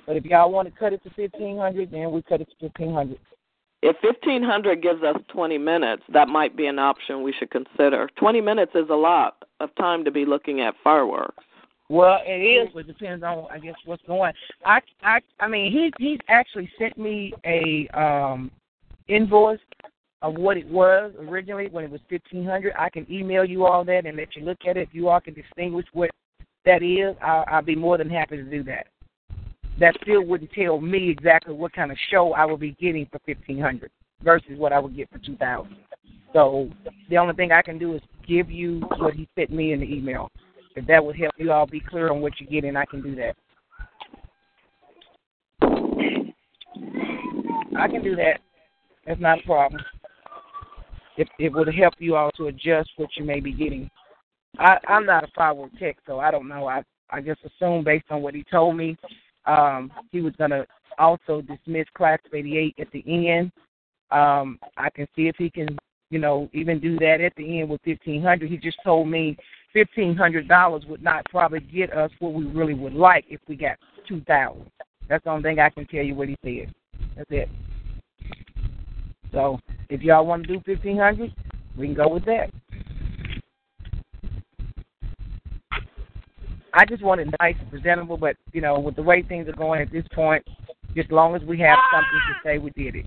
But if y'all want to cut it to fifteen hundred, then we cut it to fifteen hundred. If 1500 gives us 20 minutes, that might be an option we should consider. 20 minutes is a lot of time to be looking at fireworks. Well, it is, but it depends on I guess what's going. I I I mean he he's actually sent me a um invoice of what it was originally when it was fifteen hundred. I can email you all that and let you look at it. If you all can distinguish what that is, I'll, I'll be more than happy to do that. That still wouldn't tell me exactly what kind of show I would be getting for fifteen hundred versus what I would get for two thousand. So the only thing I can do is give you what he sent me in the email. If that would help you all be clear on what you're getting, I can do that. I can do that. That's not a problem. If it would help you all to adjust what you may be getting. I, I'm not a firework tech, so I don't know. I I just assume based on what he told me, um, he was gonna also dismiss class of eighty eight at the end. Um, I can see if he can, you know, even do that at the end with fifteen hundred. He just told me fifteen hundred dollars would not probably get us what we really would like if we got two thousand. That's the only thing I can tell you what he said. That's it. So if y'all want to do fifteen hundred, we can go with that. I just want it nice and presentable, but you know, with the way things are going at this point, just as long as we have something to say we did it,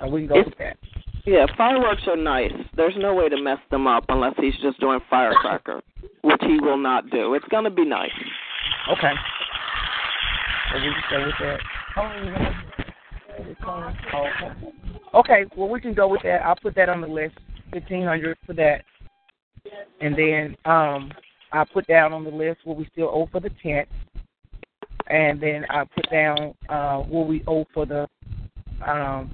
uh, we can go It's- with that. Yeah, fireworks are nice. There's no way to mess them up unless he's just doing firecracker, which he will not do. It's going to be nice. Okay. So we can go with that. Okay. Well we can go with that. I'll put that on the list. Fifteen hundred for that. And then um I'll put down on the list what we still owe for the tent. And then I'll put down uh what we owe for the um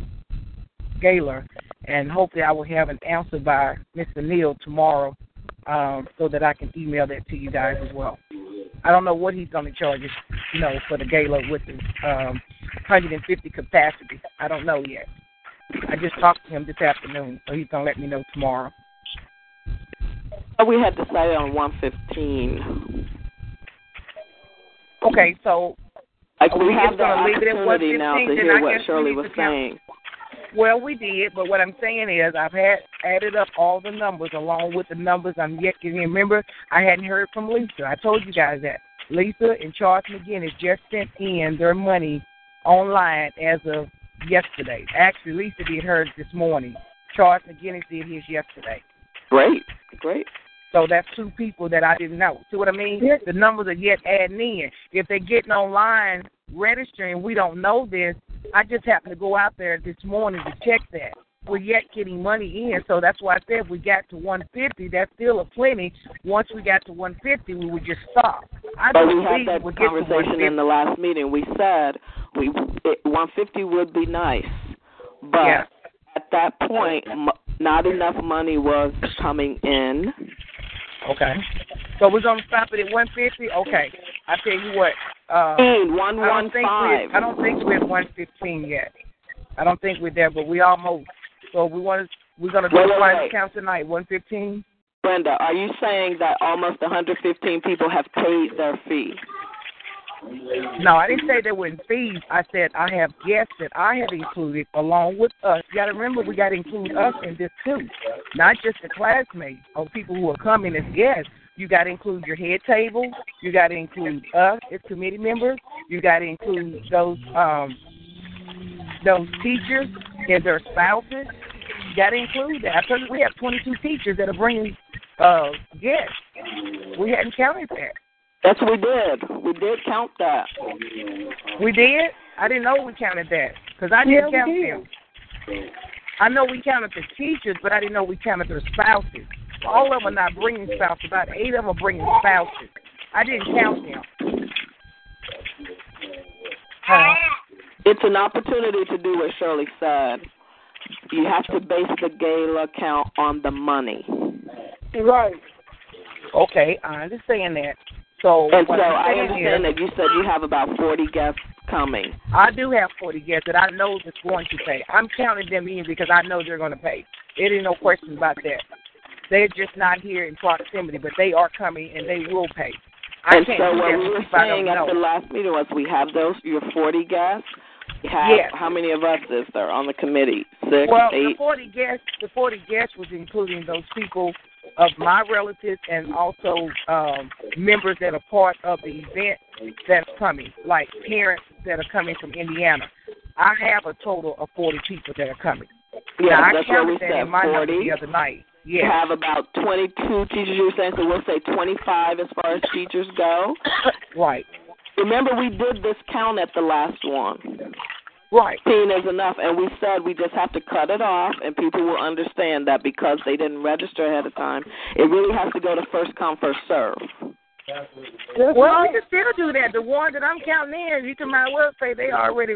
gala and hopefully I will have an answer by Mr. Neal tomorrow um so that I can email that to you guys as well. I don't know what he's going to charge us, you know, for the gala with the um, 150 capacity. I don't know yet. I just talked to him this afternoon, so he's going to let me know tomorrow. We had decided on 115. Okay, so Like we we have the gonna leave it at opportunity now to hear what Shirley was saying. Well, we did, but what I'm saying is I've had added up all the numbers along with the numbers I'm yet getting. Remember, I hadn't heard from Lisa. I told you guys that Lisa and Charles McGinnis just sent in their money online as of yesterday. Actually, Lisa did hers this morning. Charles McGinnis did his yesterday. Great, great. So that's two people that I didn't know. See what I mean? The numbers are yet adding in. If they're getting online registering, we don't know this. I just happened to go out there this morning to check that. We're yet getting money in, so that's why I said if we got to 150, that's still a plenty. Once we got to 150, we would just stop. I But we had that conversation in the last meeting. We said we it, 150 would be nice, but Yeah. at that point, m- not enough money was coming in. Okay. So we're gonna stop it at 150. Okay. I tell you what. Uh, One I don't one think five. we're, I don't think we're at 115 yet. I don't think we're there, but we almost. So we want to. We're gonna do Wait, the wait, wait. count tonight. 115. Brenda, are you saying that almost 115 people have paid their fee? No, I didn't say they were in fees. I said I have guests that I have included along with us. You got to remember, we got to include us in this too, not just the classmates or people who are coming as guests. You got to include your head table. You got to include us as committee members. You got to include those um, those teachers and their spouses. You got to include that. I told you we have 22 teachers that are bringing uh, guests. We hadn't counted that. Yes, we did. We did count that. We did? I didn't know we counted that because I didn't Yeah, count did. them. I know we counted the teachers, but I didn't know we counted their spouses. All of them are not bringing spouses. About eight of them are bringing spouses. I didn't count them. Huh? It's an opportunity to do what Shirley said. You have to base the gala count on the money. Right. Okay, I understand that. So And so I understand is, that you said you have about 40 guests coming. I do have 40 guests that I know that's going to pay. I'm counting them in because I know they're going to pay. There ain't no question about that. They're just not here in proximity, but they are coming and they will pay. I and can't so what we were saying at know. the last meeting was we have those your 40 guests. Have Yes. how many of us is there on the committee? Six, well, the 40 guests, the 40 guests was including those people of my relatives and also um, members that are part of the event that's coming, like parents that are coming from Indiana. I have a total of 40 people that are coming. Yeah, now, I that's counted that said. in my number 40. the other night. We Yeah. have about 22 teachers. You were saying so we'll say 25 as far as teachers go. Right. Remember, we did this count at the last one. Right. 15 is enough, and we said we just have to cut it off, and people will understand that because they didn't register ahead of time, it really has to go to first come, first serve. Well, we can still do that. The one that I'm counting in, you can might well say they already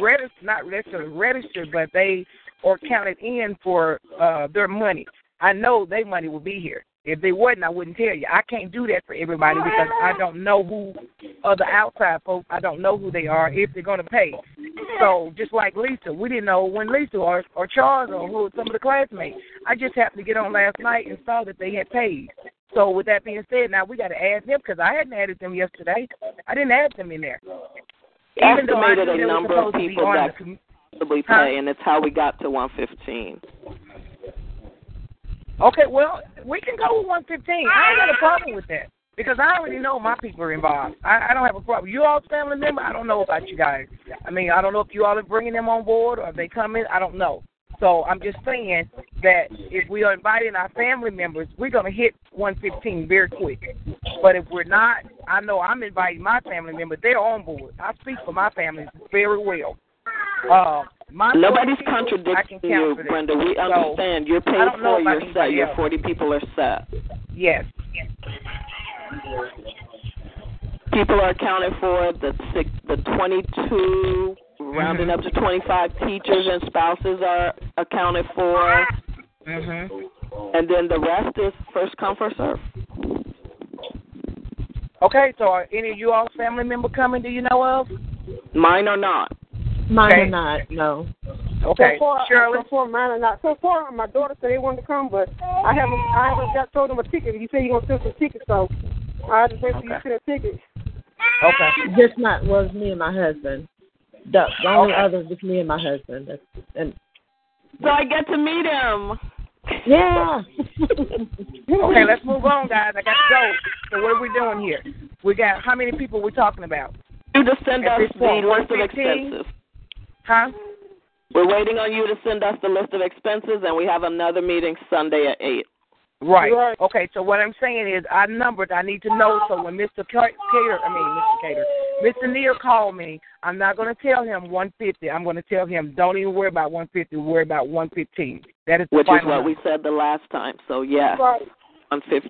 registered, not registered, registered, but they are counted in for uh their money. I know their money will be here. If they wasn't, I wouldn't tell you. I can't do that for everybody because I don't know who other outside folks. I don't know who they are if they're going to pay. So just like Lisa, we didn't know when Lisa or or Charles or who some of the classmates. I just happened to get on last night and saw that they had paid. So with that being said, now we got to add them because I hadn't added them yesterday. I didn't add them in there. Even though I Estimated knew a number of supposed to be people that possibly Huh? pay, and it's how we got to 115. Okay, well, we can go with 115. I ain't got a problem with that because I already know my people are involved. I, I don't have a problem. You all family member? I don't know about you guys. I mean, I don't know if you all are bringing them on board or if they come in. I don't know. So I'm just saying that if we are inviting our family members, we're going to hit 115 very quick. But if we're not, I know I'm inviting my family members. They're on board. I speak for my family very well. Uh, my Nobody's 40 people, I can contradicting you. Brenda. We So, understand. You're paid I don't know for. You're set. Your 40 people are set. Yes. People are accounted for. The six, the 22, rounding up to 25 teachers and spouses are accounted for, Mhm. and then the rest is first come first serve. Okay, so are any of you all family member coming? Do you know of? Mine or not. Mine Okay. are not. No. Okay, So far, Shirley. so far mine are not. So far, my daughter said they wanted to come, but I haven't. I haven't got told them a ticket. You said you gonna send some tickets, so I just wait for you to send a ticket. Okay. Just not was me and my husband. The, the only Okay. other was me and my husband. That's, and So I get to meet him. yeah. Okay, let's move on, guys. I got to go. So what are we doing here? We got how many people we're talking about? You just send At us this the point, list of 115? expenses. Huh? We're waiting on you to send us the list of expenses, and we have another meeting Sunday at eight. Right. Right. Okay, so what I'm saying is I numbered. I need to know so when Mr. Ca- Cater, I mean Mr. Cater, Mr. Neal called me, I'm not going to tell him 150. I'm going to tell him don't even worry about 150. Worry about 115. That is the Which is what number. we said the last time. So yeah. Right.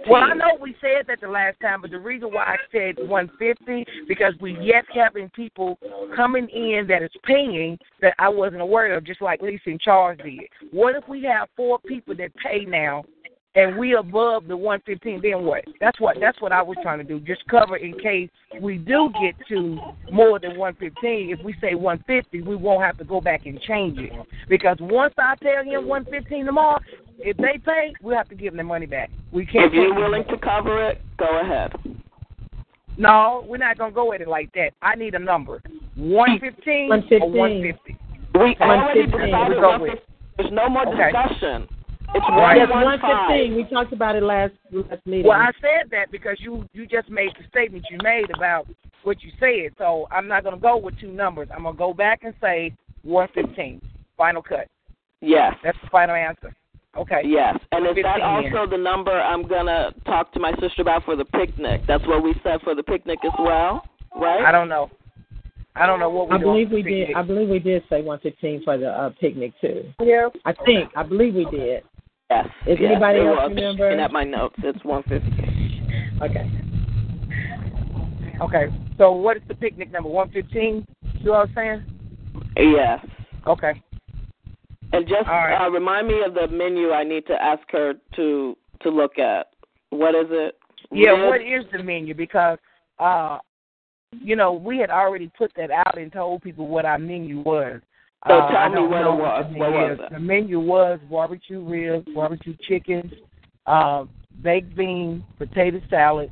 Well, I know we said that the last time, but the reason why I said 150 because we yet having people coming in that is paying that I wasn't aware of, just like Lisa and Charles did. What if we have four people that pay now, and we above the 115? Then what? That's what that's what I was trying to do. Just cover in case we do get to more than 115. If we say 150, we won't have to go back and change it because once I tell him 115 tomorrow, if they pay, we'll have to give them their money back. We can't. If you're willing to cover it, go ahead. No, we're not gonna go at it like that. I need a number. One fifteen or 115. one fifty. We already 115. decided We'll go 115. with. There's no more Okay. discussion. It's Right. Yes, one one one five. We talked about it last last meeting. Well, I said that because you you just made the statement you made about what you said. So I'm not gonna go with two numbers. I'm gonna go back and say one fifteen. Final cut. Yes. That's the final answer. Okay. Yes, and is that 115 also the number I'm gonna talk to my sister about for the picnic? That's what we said for the picnic as well, right? I don't know. I don't know what we I believe for we did. I believe we did say one fifteen for the uh, picnic too. Yeah. I think. I believe we did. Yes. Is yes, anybody else was. remember? Looking at my notes, it's 150. Okay. Okay. So what is the picnic number? One fifteen? You know what I'm saying? Yes. Okay. And just right. uh, remind me of the menu I need to ask her to to look at. What is it? Yeah, Ribs? what is the menu? Because uh you know, we had already put that out and told people what our menu was. So uh, tell I me don't what it was. the What menu was it? The menu was barbecue ribs, barbecue chicken, uh, baked bean, potato salad,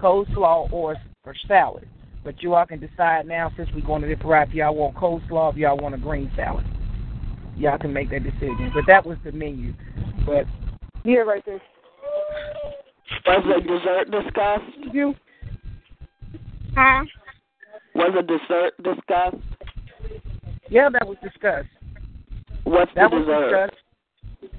coleslaw, or or salad. But you all can decide now, since we're going to the variety, if y'all want coleslaw, if y'all want a green salad. Y'all can make that decision. But that was the menu. But Yeah, right there. Was the dessert discussed? You. Huh? Was a dessert discussed? Yeah, that was discussed. What's That the was dessert? discussed.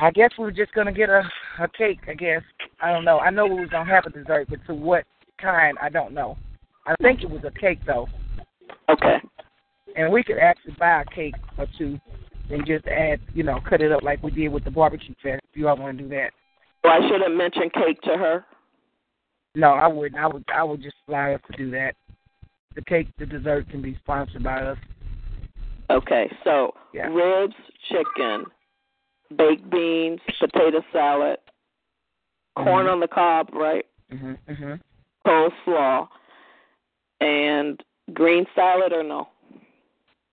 I guess we were just gonna get a a cake. I guess I don't know. I know we was gonna have a dessert, but to what kind, I don't know. I think it was a cake though, Okay. and we could actually buy a cake or two and just add, you know, cut it up like we did with the barbecue fest. If you all want to do that, So I shouldn't mention cake to her. no, I wouldn't. I would. I would just allow us to do that. The cake, the dessert can be sponsored by us. Okay, so Yeah. ribs, chicken, baked beans, potato salad, corn Mhm. on the cob, right? Mhm. Mhm. Coleslaw, and green salad or no?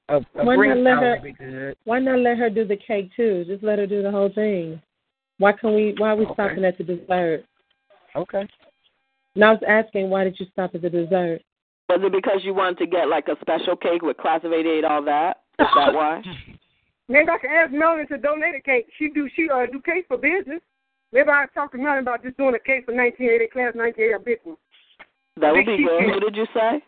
A, a Why green not let salad her- would be good. Why not let her do the cake too? Just let her do the whole thing. Why can we? Why are we Okay. stopping at the dessert? Okay. And I was asking, why did you stop at the dessert? Was it because you wanted to get like a special cake with class of '88, all that? Is that why? Maybe I can ask Melanie to donate a cake. She do she uh do cakes for business. Maybe I talk to Melanie about just doing a cake for 1980 class 1980 a big one. That would be good. cake. Who did you say?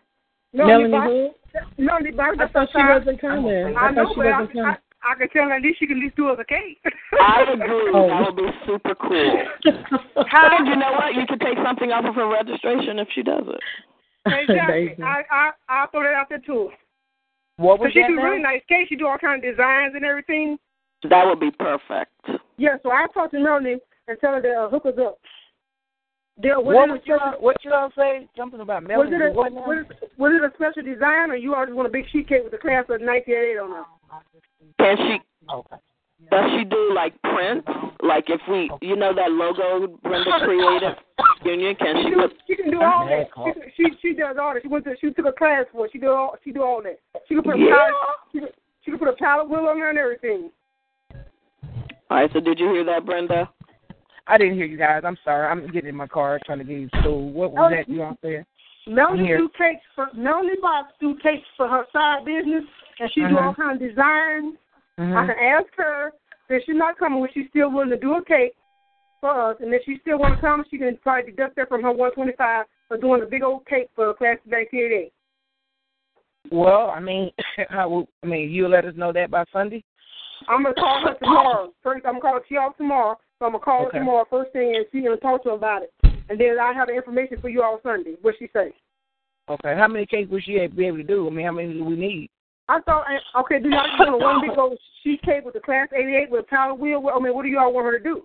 Melanie Bob- who? Melanie Bob- I thought she wasn't coming. I I know, thought she but I, wasn't coming. I, I can tell her at least she can at least do us a cake. I agree. Oh. That would be super cool. And you know what? You could take something off of her registration if she does it. Exactly. I I I'll throw that out there too. What But was she that do now? really nice cake. She do all kind of designs and everything. That would be perfect. Yeah, so I talked to Melanie and tell her to uh, hook us up. There, was, What it was a you what you all say? Something about Melanie. was it a what was it, was it a special design or you all just want a big sheet cake with the class of 1988 on it? Can she? Okay. Does she do like prints? Like if we, you know, that logo Brenda created Union? Can She she do, put? she can do all that. She, she she does all that. She went to she took a class for it. She do all she do all that. She can put a Yeah. pallet she can, she can put a pallet wheel on there and everything. All right. So did you hear that, Brenda? I didn't hear you guys. I'm sorry. I'm getting in my car trying to get you So. What was Oh. that you all said? Melanie Here. do cakes for Melanie Box do cakes for her side business and she do Mhm. all kind of designs. I Mhm. can ask her if she's not coming, when she's still willing to do a cake for us, and if she still want to come, she can probably deduct that from her 125 for doing a big old cake for class of 1988. Well, I mean, I, will, I mean, you'll let us know that by Sunday. I'm gonna call her tomorrow. First, I'm gonna call she off tomorrow, so I'm gonna call Okay. her tomorrow first thing, and she's gonna talk to her about it. And then I have the information for you all Sunday. What she say? Okay. How many cakes would she be able to do? I mean, how many do we need? I thought, okay, do y'all just want a one big old sheet cake with the class 88 with a power wheel? I mean, what do y'all want her to do?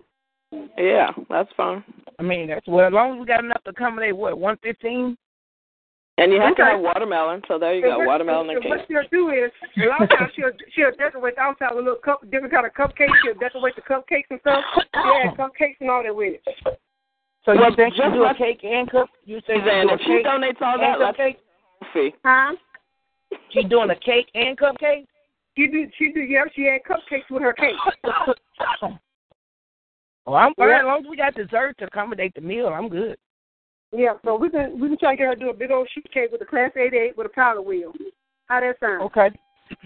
Yeah, that's fine. I mean, that's well, as long as we got enough to accommodate what one fifteen. And you have to Okay. have watermelon. So there you And go, what- watermelon and and What cake. she'll do is, a lot of times she'll she'll decorate the outside with a little cup, different kind of cupcakes. She'll decorate the cupcakes and stuff. She'll add cupcakes and all that with it. So Well, you think she just do a cake and cup? You say she Then do a if she cake donates all and that, let's cupcake? Huh? She doing a cake and cupcake? She do she do yeah. She add cupcakes with her cake. Well, I'm fine. Yeah. As long as we got dessert to accommodate the meal, I'm good. Yeah, so we can we can try to get her to do a big old sheet cake with a class 88 with a powder wheel. How that sound? Okay.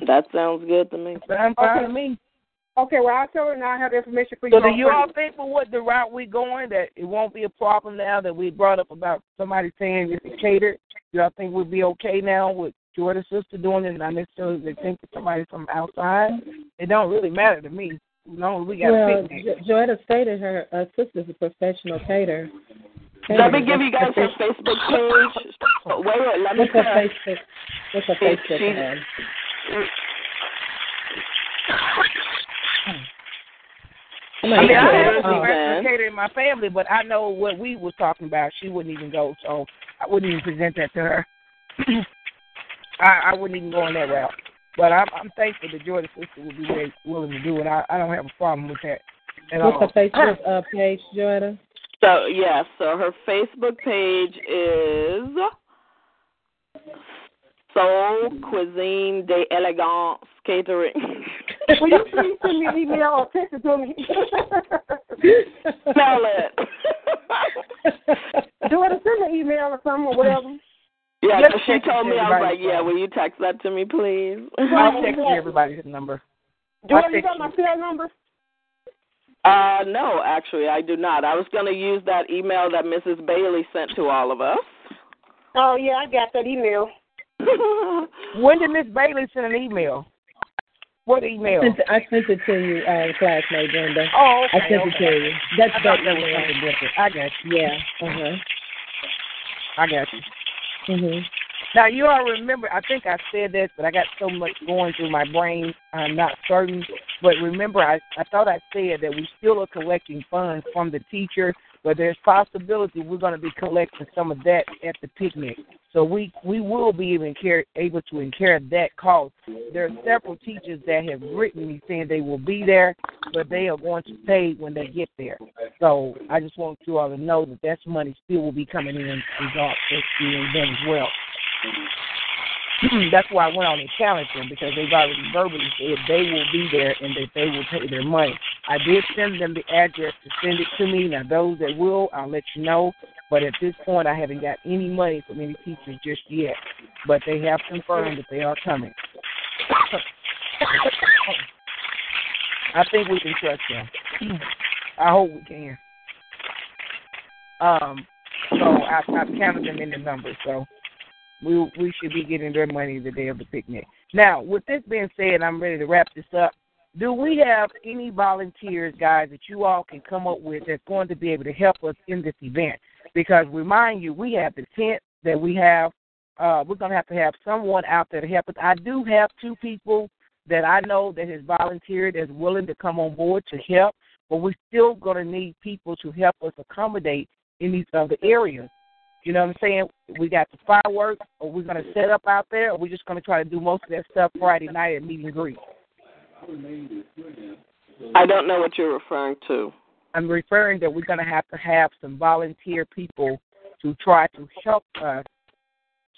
That sounds good to me. But I'm fine Okay. with me. Okay, well I'll tell her and I have the information for you. So do you all Sunday. think for what the route we going that it won't be a problem now that we brought up about somebody saying it's catered? Do y'all think we'll be okay now with Jordan's sister doing it, not necessarily they think it's somebody from outside? It don't really matter to me. As long as we got Well, picnic. Jo- Joetta stated her uh, sister's a professional caterer. Let me give you guys her Facebook page. Wait, wait, let me What's her. Facebook? What's her Facebook? she- ad? I mean, I have a oh. professional caterer in my family, but I know what we was talking about. She wouldn't even go, so I wouldn't even present that to her. I, I wouldn't even go on that route. But I'm, I'm thankful that Jordan's sister would be very willing to do it. I, I don't have a problem with that at What's all. her Facebook uh, page, Joetta? So yes, so her Facebook page is Soul Cuisine de Elegance Catering. Will you please send me an email or text it to me? Spell it. Do you want to send an email or something or whatever? Yeah, Let's 'cause she told me I was like, yeah, will you text that to me, please? I'll text you everybody's number. Do I'll you text got my cell number? Uh, no, actually, I do not. I was going to use that email that Mrs. Bailey sent to all of us. Oh yeah, I got that email. When did Miss Bailey send an email? What email? I sent, I sent it to you, uh, classmate Brenda. Oh, okay. I sent okay. it to you. That's I that that was something different. I got you. Yeah. Uh huh. I got you. Mhm. Now you all remember. I think I said this, but I got so much going through my brain. I'm not certain. But remember, I I thought I said that we still are collecting funds from the teacher, but there's possibility we're going to be collecting some of that at the picnic. So we we will be even care, able to incur that cost. There are several teachers that have written me saying they will be there, but they are going to pay when they get there. So I just want you all to know that that money still will be coming in regardless of the event as well. That's why I went on and challenged them because they've already verbally said they will be there and that they will pay their money. I did send them the address to send it to me. Now those that will, I'll let you know. But at this point, I haven't got any money from any teachers just yet. But they have confirmed that they are coming. I think we can trust them. I hope we can. Um, so I, I've counted them in the numbers. So we we should be getting their money the day of the picnic. Now, with this being said, I'm ready to wrap this up. Do we have any volunteers, guys, that you all can come up with that's going to be able to help us in this event? Because remind you, we have the tent that we have. Uh, we're going to have to have someone out there to help us. I do have two people that I know that has volunteered as willing to come on board to help, but we're still going to need people to help us accommodate in these other areas. You know what I'm saying? We got the fireworks, or we're going to set up out there, or we're just going to try to do most of that stuff Friday night at meet and greet. I don't know what you're referring to. I'm referring that we're going to have to have some volunteer people to try to help us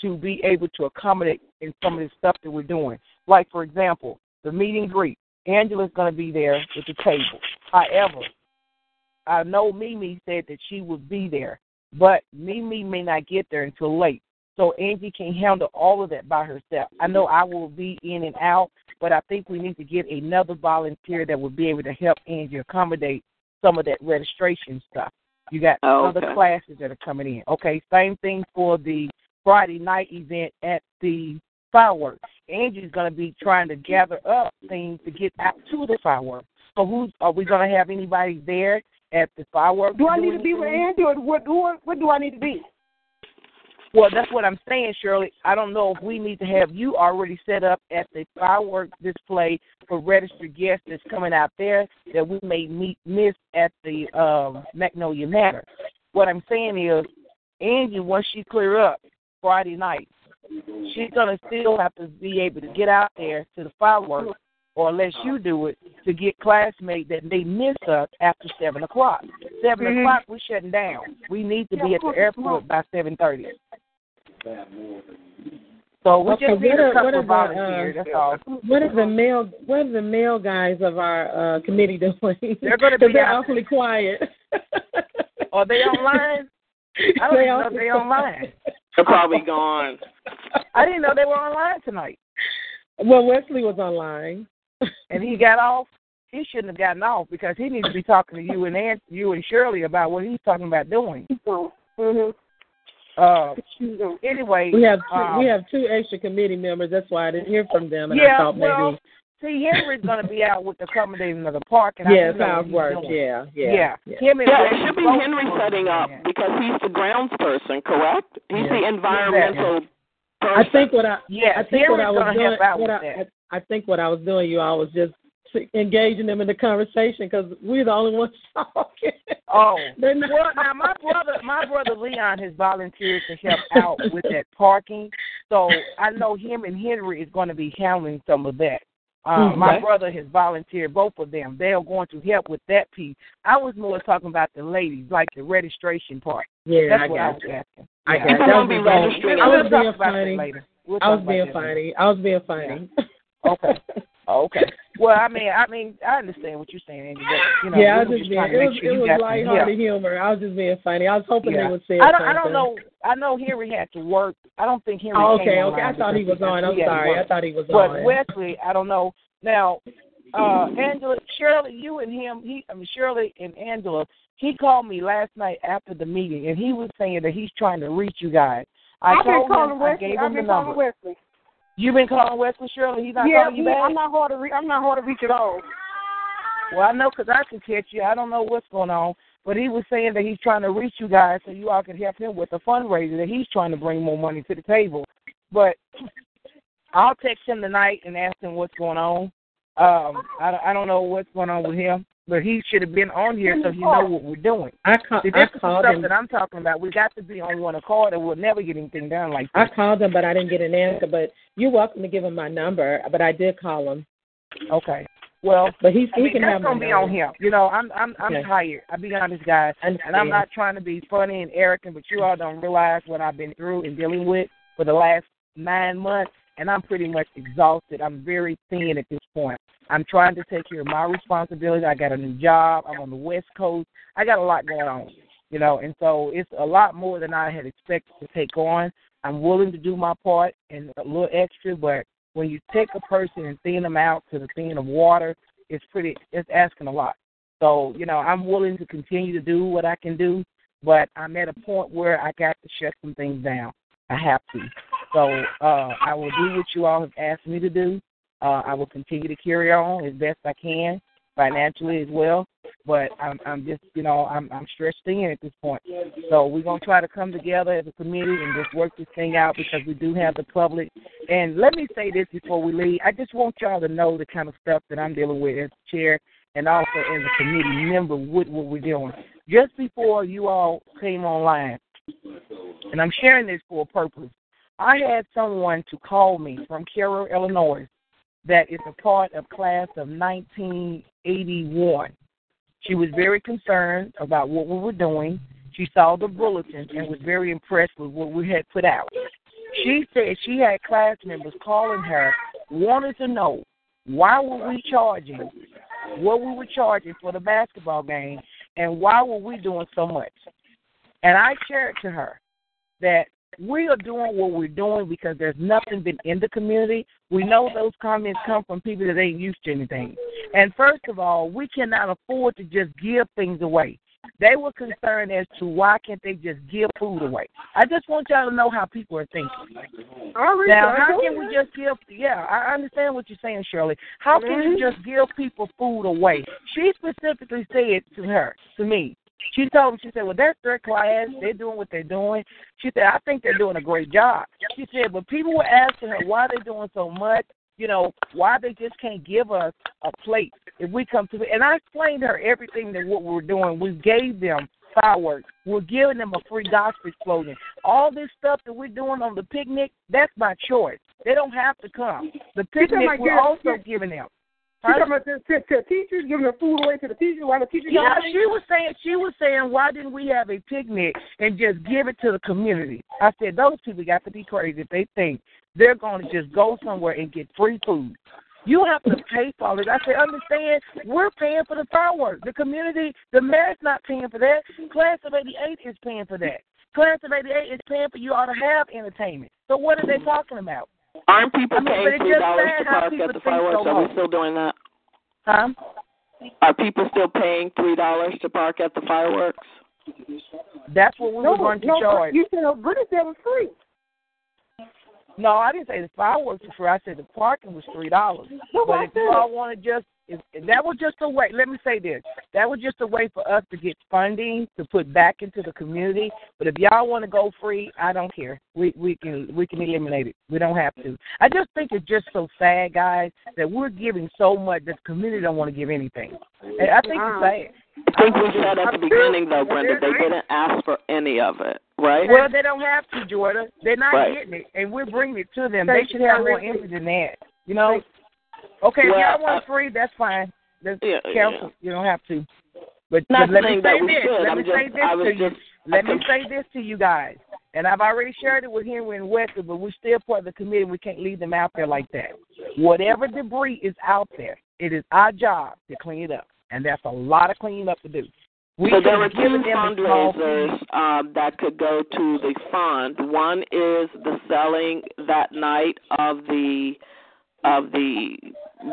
to be able to accommodate in some of the stuff that we're doing. Like, for example, the meet and greet. Angela's going to be there with the table. However, I know Mimi said that she would be there, but Mimi may not get there until late. So Angie can handle all of that by herself. I know I will be in and out, but I think we need to get another volunteer that will be able to help Angie accommodate some of that registration stuff. You got Oh, other classes that are coming in. Okay, same thing for the Friday night event at the fireworks. Angie's going to be trying to gather up things to get out to the fireworks. So who's are we going to have anybody there at the fireworks? Do I need to be with? Andy or what? What, what do I need to be? Well, that's what I'm saying, Shirley. I don't know if we need to have you already set up at the fireworks display for registered guests that's coming out there that we may meet miss at the um, Magnolia Manor. What I'm saying is, Angie, once she clear up Friday night, she's gonna still have to be able to get out there to the fireworks, or unless you do it, to get classmates that they miss us after seven o'clock. 7 Mhm. o'clock, we're shutting down. We need to be at the airport by seven thirty. So we Okay, just need what a are- couple what are of the, uh, that's all. What are the male What are the male guys of our uh, committee doing? They're gonna 'Cause be they're out- awfully quiet. Are they online? I don't They know if they're online. They're probably gone. I didn't know they were online tonight. Well, Wesley was online. And he got off. He shouldn't have gotten off because he needs to be talking to you and Aunt, you and Shirley about what he's talking about doing. Mm-hmm. Uh, anyway, We have two, um, we have two extra committee members. That's why I didn't hear from them, and I yeah, thought maybe well, see, Henry's going to be out with the accommodating of the park, and I yeah, don't know what he's works. doing. Yeah, yeah, yeah. yeah. Him and Yeah, it should be Henry setting up there. because he's the grounds person, correct? He's Yeah. the environmental I person. think what I yeah I think what Henry's I was gonna doing help out what with I, that. I I think what I was doing, you all was just engaging them in the conversation because we're the only ones talking. Oh, They're well, now my brother, my brother Leon has volunteered to help out with that parking. So I know him and Henry is going to be handling some of that. Uh, my brother has volunteered both of them. They are going to help with that piece. I was more talking about the ladies, like the registration part. Yeah, That's I what I got was you. asking. I Yeah. got you. People That won't was be being- registering. I was being funny. We'll I was being funny. I was being funny. Okay. Okay. Well, I mean, I mean, I understand what you're saying, Andy. But, you know, yeah, I was just just being. It was make sure it was got some help. lighthearted humor. I was just being funny. I was hoping Yeah. they would say I don't. something. I don't know. I know Henry had to work. I don't think Henry. Oh, okay, online okay. I thought he was on. I'm he had to sorry. I thought he was But on. But Wesley, I don't know. Now, uh, Angela, Shirley, you and him, he, I mean, Shirley and Angela, he called me last night after the meeting, and he was saying that he's trying to reach you guys. I I've been told calling him, I Wesley. gave I've him the been calling number. Wesley. You've been calling Wesley Shirley. He's not yeah, calling you back. I'm not hard to reach. I'm not hard to reach at all. Well, I know because I can catch you. I don't know what's going on, but he was saying that he's trying to reach you guys so you all can help him with the fundraiser. That he's trying to bring more money to the table. But I'll text him tonight and ask him what's going on. Um, I, I don't know what's going on with him, but he should have been on here so he know what we're doing. I, call, See, I this is the called stuff him. that I'm talking about. We got to be on one accord, and we'll never get anything done like I called him, but I didn't get an answer. But you're welcome to give him my number. But I did call him. Okay. Well, But he's he I mean, can that's gonna be on him. You know, I'm I'm I'm Okay. tired. I'll be honest, guys. I And I'm not trying to be funny and arrogant, but you all don't realize what I've been through and dealing with for the last nine months, and I'm pretty much exhausted. I'm very thin at this point. I'm trying to take care of my responsibility. I got a new job. I'm on the West Coast. I got a lot going on, you know, and so it's a lot more than I had expected to take on. I'm willing to do my part and a little extra, but when you take a person and thin them out to the thin of water, it's pretty. It's asking a lot. So, you know, I'm willing to continue to do what I can do, but I'm at a point where I got to shut some things down. I have to. So uh, I will do what you all have asked me to do. Uh, I will continue to carry on as best I can financially as well. But I'm, I'm just, you know, I'm, I'm stretched thin at this point. So we're gonna try to come together as a committee and just work this thing out because we do have the public. And let me say this before we leave. I just want y'all to know the kind of stuff that I'm dealing with as chair and also as a committee member with what we're doing. Just before you all came online, and I'm sharing this for a purpose. I had someone to call me from Cairo, Illinois, that is a part of class of 1981. She was very concerned about what we were doing. She saw the bulletin and was very impressed with what we had put out. She said she had class members calling her, wanted to know why were we charging, what we were charging for the basketball game, and why were we doing so much. And I shared to her that we are doing what we're doing because there's nothing been in the community. We know those comments come from people that ain't used to anything. And first of all, we cannot afford to just give things away. They were concerned as to why can't they just give food away. I just want y'all to know how people are thinking. Now, how can we just give? Yeah, I understand what you're saying, Shirley. How can you mm-hmm. just give people food away? She specifically said to her, to me, she told me, she said, well, that's their class. They're doing what they're doing. She said, I think they're doing a great job. She said, but people were asking her why they're doing so much. You know, why they just can't give us a plate if we come to it. And I explained to her everything that what we were doing. We gave them fireworks. We're giving them a free gospel slogan. All this stuff that we're doing on the picnic, that's my choice. They don't have to come. The picnic we're also giving them. You talking about to, to, to teachers giving the food away to the teachers while the teachers Yeah, she was saying she was saying why didn't we have a picnic and just give it to the community? I said those people got to be crazy if they think they're going to just go somewhere and get free food. You have to pay for all it. I said, understand, we're paying for the fireworks. The community, the mayor's not paying for that. Class of 88 is paying for that. Class of 88 is paying for you all to have entertainment. So what are they talking about? Aren't people I mean, paying three dollars to how park at the fireworks? so Are we still doing that? Huh? Are people still paying three dollars to park at the fireworks? That's what we no, were going to no, charge. You said Brittany said it was free. No, I didn't say the fireworks were free. I said the parking was three dollars. No, But I if you said- all want to just, if, if that was just a way. Let me say this: that was just a way for us to get funding to put back into the community. But if y'all want to go free, I don't care. We we can we can eliminate it. We don't have to. I just think it's just so sad, guys, that we're giving so much that the community don't want to give anything. And I think it's um, sad. I think we said at the beginning though, Brenda, they didn't ask for any of it, right? Well, they don't have to, Jordan. They're not Right. getting it, and we're bringing it to them. They should have more empathy than that. You know. Okay, if Well, y'all want free, that's fine. That's Yeah, council. You don't have to. But, but let me say this. Let I'm me just- say this to you. Let me say this to you guys. And I've already shared it with Henry and Wesley, but we're still part of the committee. We can't leave them out there like that. Whatever debris is out there, it is our job to clean it up. And that's a lot of cleaning up to do. We so there are two them a small fundraisers um, that could go to the fund. One is the selling that night of the of the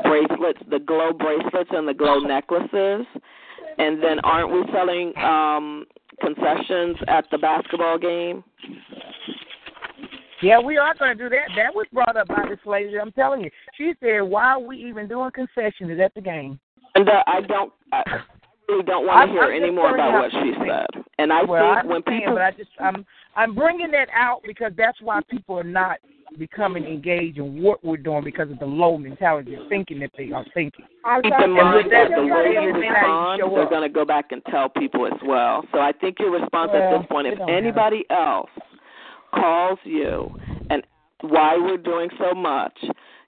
bracelets, the glow bracelets and the glow necklaces, and then aren't we selling um, concessions at the basketball game? Yeah, we are going to do that. That was brought up by this lady. I'm telling you. She said, "Why are we even doing concessions at the game?" And uh, I don't. I really don't want to hear any more about what she said. And I well, I think when people but I just I'm I'm bringing that out because that's why people are not becoming engaged in what we're doing because of the low mentality of thinking that they are thinking. Keep in And mind with that, that the they way don't you even respond, show they're going to go back and tell people as well. So I think your response at this point, if don't matter. anybody else calls you and why we're doing so much,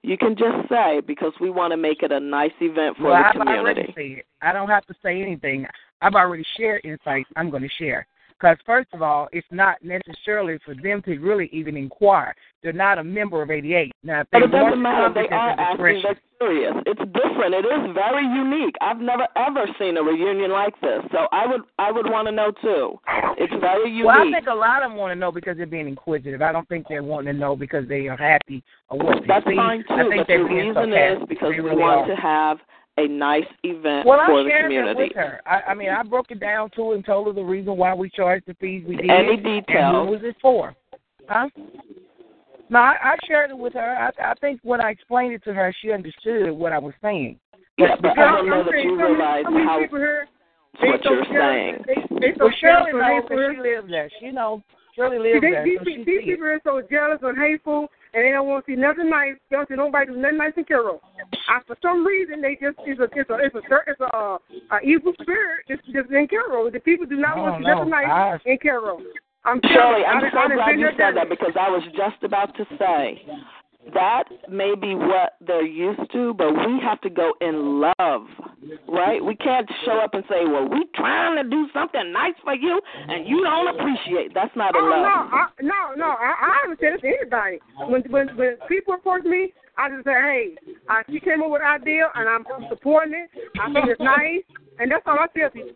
you can just say because we want to make it a nice event for well, the I've community. already said. I don't have to say anything. I've already shared insights I'm going to share. Because first of all, it's not necessarily for them to really even inquire. They're not a member of 88. Now, if But it doesn't matter. come, They are at their asking. discretion. They're curious. It's different. It is very unique. I've never ever seen a reunion like this. So I would I would want to know too. It's very unique. Well, I think a lot of them want to know because they're being inquisitive. I don't think they're wanting to know because they are happy or what they That's fine too. I think but the reason sarcastic. is because They we want are. to have a nice event Well, for I the shared community. that with her. I, I mean, I broke it down to her and told her the reason why we charged the fees we did. Any And details? who was it for? Huh? No, I, I shared it with her. I, I think when I explained it to her, she understood what I was saying. Yeah, but because I don't know I'm that saying you so many- realize so many how people here, what you're jealous. saying. They, well, Shirley knows because she lives there. She knows Shirley lives See, there. these, so these, she these sees it. people are so jealous and hateful, and they don't want to see nothing nice. They don't see nobody do nothing nice in Cairo. Uh, for some reason, they just it's a it's a it's a it's a, uh, a evil spirit just just in Cairo. The people do not Oh, want to see no. nothing nice I- in Cairo. I'm Shirley, I'm I so I glad you said that because I was just about to say that may be what they're used to, but we have to go in love, right? We can't show up and say, "Well, we trying to do something nice for you, and you don't appreciate." That's not Oh love. no, I, no, no! I, I haven't said it to anybody. When when when people approach me, I just say, "Hey, I, she came up with an idea, and I'm supporting it. I think it's nice, and that's all I tell people."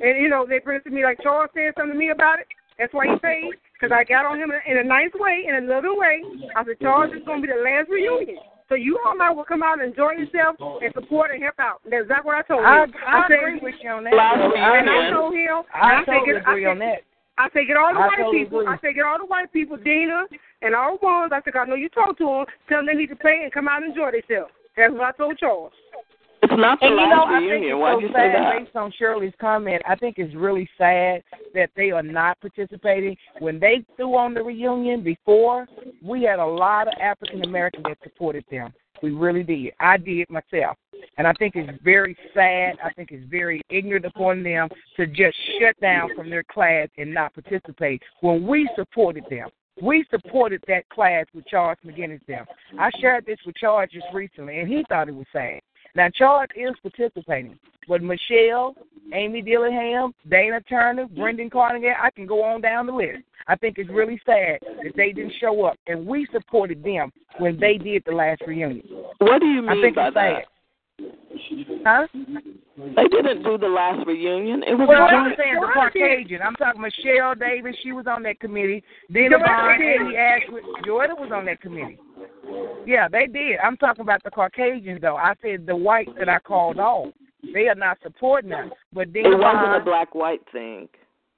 And you know, they bring it to me like Charles said something to me about it. That's why he paid because I got on him in a, nice way, in a loving way. I said, "Charles, it's going to be the last reunion." So you all might will come out and enjoy yourself and support and help out. That's exactly what I told I, him. I said, agree with you on that. And I told him, I and I totally think it- I agree think- on that. I say get all the I white totally people. agree. I say get all the white people, Dina, and all the ones. I said, I know you talk to them. Tell them they need to pay and come out and enjoy themselves. That's what I told Charles. It's not the And you know, I think it's Why'd so you say sad that? based on Shirley's comment. I think it's really sad that they are not participating. When they threw on the reunion before, we had a lot of African Americans that supported them. We really did. I did myself. And I think it's very sad. I think it's very ignorant upon them to just shut down from their class and not participate when we supported them. We supported that class with Charles McGinnis them. I shared this with Charles just recently, and he thought it was sad. Now, Charles is participating, but Michelle, Amy Dillingham, Dana Turner, Brendan Carnegie, I can go on down the list. I think it's really sad that they didn't show up, and we supported them when they did the last reunion. What do you mean I think by it's that? sad. Huh? They didn't do the last reunion. It was Well, I'm saying the Caucasian. I'm talking Michelle Davis. She was on that committee. Then Joanna Yvonne, did. Amy Ashwood, Jordan was on that committee. Yeah, they did. I'm talking about the Caucasians, though. I said the whites that I called off. They are not supporting us. But then It wasn't a black white thing.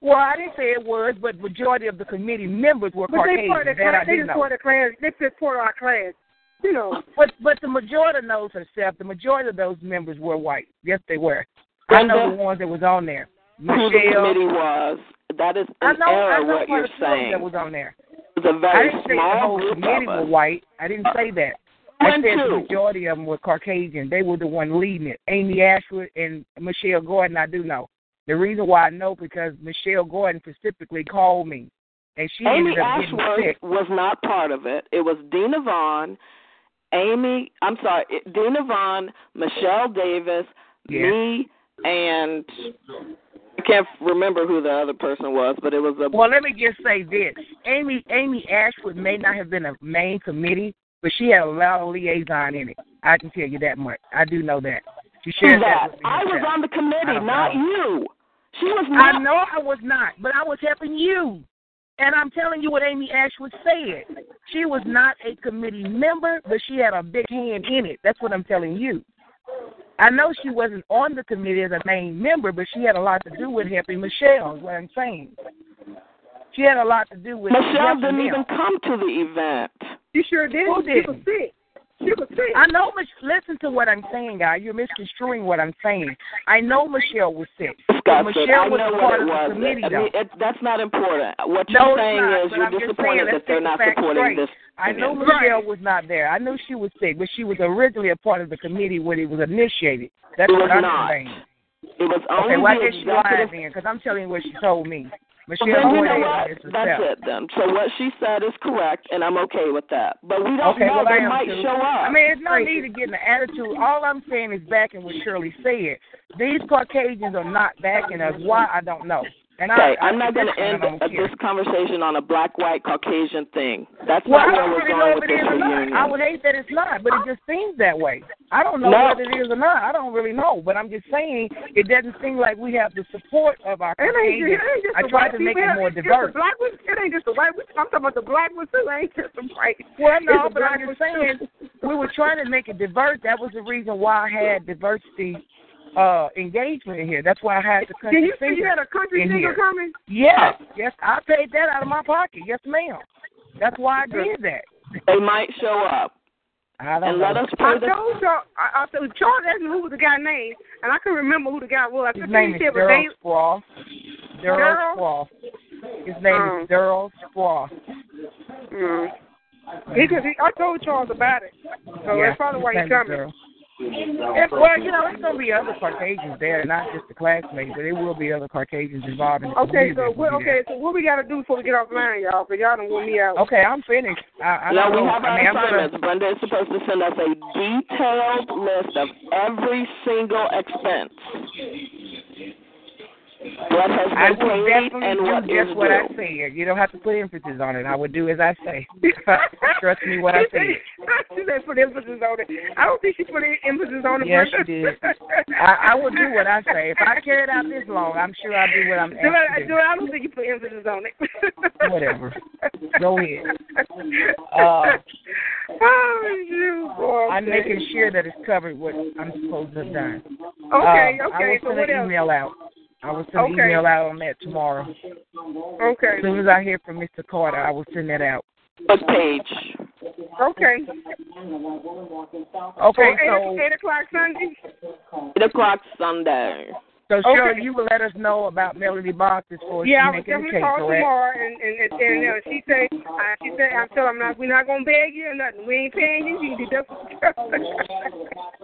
Well, I didn't say it was, but majority of the committee members were But they Caucasian. part of the that class. They just know. part of the class. They just part of our class. You know. But but the majority knows herself. The majority of those members were white. Yes, they were. I know Brenda? the ones that was on there. Who the committee was. That is I an know. I error know what quite you're of saying. that was on there. Was a I very didn't say the small whole group of were us. white. I didn't say that. I said the majority of them were Caucasian. They were the one leading it. Amy Ashwood and Michelle Gordon. I do know. The reason why I know because Michelle Gordon specifically called me, and she Amy ended up getting Ashworth sick. was not part of it. It was Dina Vaughn, Amy. I'm sorry, Dina Vaughn, Michelle Davis, Yeah. me, and I can't remember who the other person was, but it was a. Well, let me just say this: Amy Amy Ashwood may not have been a main committee, but she had a lot of liaison in it. I can tell you that much. I do know that. She shared that? me I was on the committee, don't know. you. She was I not. know I was not, but I was helping you. And I'm telling you what Amy Ashwood said. She was not a committee member, but she had a big hand in it. That's what I'm telling you. I know she wasn't on the committee as a main member, but she had a lot to do with helping Michelle, is what I'm saying. She had a lot to do with Michelle helping didn't them. even come to the event. She sure did. Who She was sick. She was sick. I know, Mich- listen to what I'm saying, guy. You're misconstruing what I'm saying. I know Michelle was sick. But Discuss it. Michelle I was know a what part it of was. the committee, I mean, it, that's not important. What you're No, saying not, is you're I'm disappointed saying, that they're not supporting straight. this. I know. Michelle was not there. I knew she was sick, but she was originally a part of the committee when it was initiated. That's It what I'm not. saying. It was only Okay, well, I guess she lied then, because I'm telling you what she told me. Michelle Well, you know what? That's it then. So what she said is correct, and I'm okay with that. But we don't Okay, know. well, they might too. show up. I mean, it's no need to get the attitude. All I'm saying is backing what Shirley said. These Caucasians are not backing us. Why? I don't know. And okay, I, I, I'm not going going to to end don't care. this conversation on a black, white, Caucasian thing. That's Well, I not where don't we're really going know if with it this is or not. reunion. I would hate that it's not, but it just seems that way. I don't know No. whether it is or not. I don't really know, but I'm just saying it doesn't seem like we have the support of our It ain't, just, it ain't just I the tried white to make people. it more diverse. the black ones. It ain't just the white ones. I'm talking about the black ones too. It ain't just the white. Well, no, It's but I'm just saying we were trying to make it diverse. That was the reason why I had diversity uh engagement in here. That's why I had the country Can you see singer you had a country singer here. coming? Yes, yes, I paid that out of my pocket. Yes, ma'am. That's why I did that. They might show up. I don't And know. let us I pray that told y'all. I, I said Charles asked me who was the guy named, and I couldn't remember who the guy was. I His name is Daryl they- Sprawl. Daryl Daryl? Sprawl. His name Um. is Daryl Sprawl. Mm. He, cause he, I told Charles about it, so yeah, that's probably why he's name is coming. Daryl. Well, you know, it's gonna be other Caucasians there, not just the classmates, but there will be other Caucasians involved in the Okay, so that will what, okay, so what we gotta do before we get off the line, y'all? Cause y'all don't want me out. Okay, I'm finished. I, I No, we know. have I our mean, I'm gonna- assignments. Brenda is supposed to send us a detailed list of every single expense. What has I will definitely and do what is just what I said. You don't have to put emphasis on it. I would do as I say. Trust me what I said. she said put emphasis on it. I don't think she put any emphasis on it. Brenda. she did. I, I will do what I say. If I carry it out this long, I'm sure I'll do what I'm Do I, asked to do I don't think you put emphasis on it. Whatever. Go ahead. Uh, oh, you boy. I'm making sure that it's covered what I'm supposed to have done. Okay, Uh, I okay. will So send what an else? email out. I will send an Okay. email out on that tomorrow. Okay. As soon as I hear from Mr. Carter, I will send that out. What page? Okay. Okay, so so eight, eight o'clock Sunday. Eight o'clock Sunday. So Okay. Shirley, you will let us know about Melody Box as far as Yeah, I she was making the definitely call correct? tomorrow, and and and, and uh, she said, uh, she said, I'm telling, I'm not, we're not gonna beg you or nothing. We ain't paying you. You can deduct.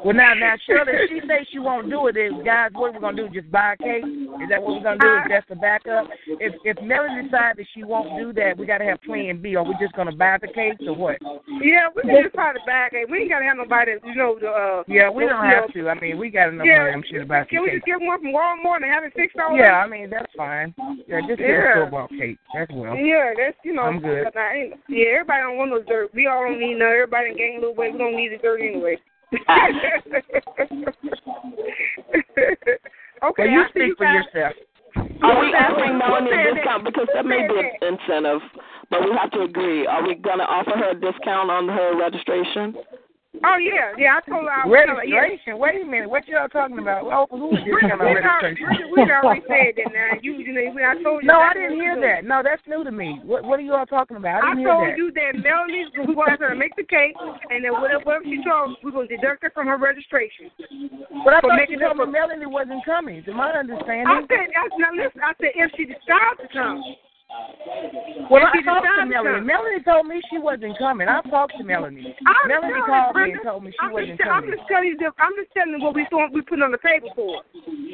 Well, now, now, Shirley, if she says she won't do it, then guys, what we're gonna do? Just buy a cake? Is that what we're gonna do? Is that the backup? If if Melody decides that she won't do that, we gotta have Plan B. Are we just gonna buy the cakes or what? yeah, we can just try to back. Hey, we ain't gotta have nobody, you know, the. Uh, Yeah, we the- don't have know, to. I mean, we got enough Yeah, money. I'm sure about the Can we just get one from Walmart and have it fixed all Yeah, I mean that's fine. Yeah, just get a Yeah. store bought cake. That's well. Yeah, that's you know. I'm good. Now, ain't- yeah, everybody don't want no dirt. We all don't need no. Everybody in gain a little weight. We don't need the dirt anyway. okay, Well, you I see speak for guys. yourself. Are we Who offering? Melanie a discount? Because that may be an incentive, but we have to agree. Are we going to offer her a discount on her registration? Oh yeah, yeah. I told her. I was her, yeah. Registration? Wait a minute. What y'all talking about? Oh, who is this We, we, on registration? we, already said that now. You, you know, when I told you. No, I didn't hear that. No, that's new to me. What What are you all talking about? I I told that. you that Melanie, want her to make the cake, and then whatever, she told, we're going to deduct it from her registration. But I thought you told me Melanie wasn't coming. To my understanding, I said, I, now listen, I said if she decides to come. Well, I she talked to Melanie. Melanie told me she wasn't coming. I talked to Melanie. I'm Melanie called you, me and told me she I'm wasn't just, I'm just telling you, the, I'm just telling you what we doing, we put on the table for.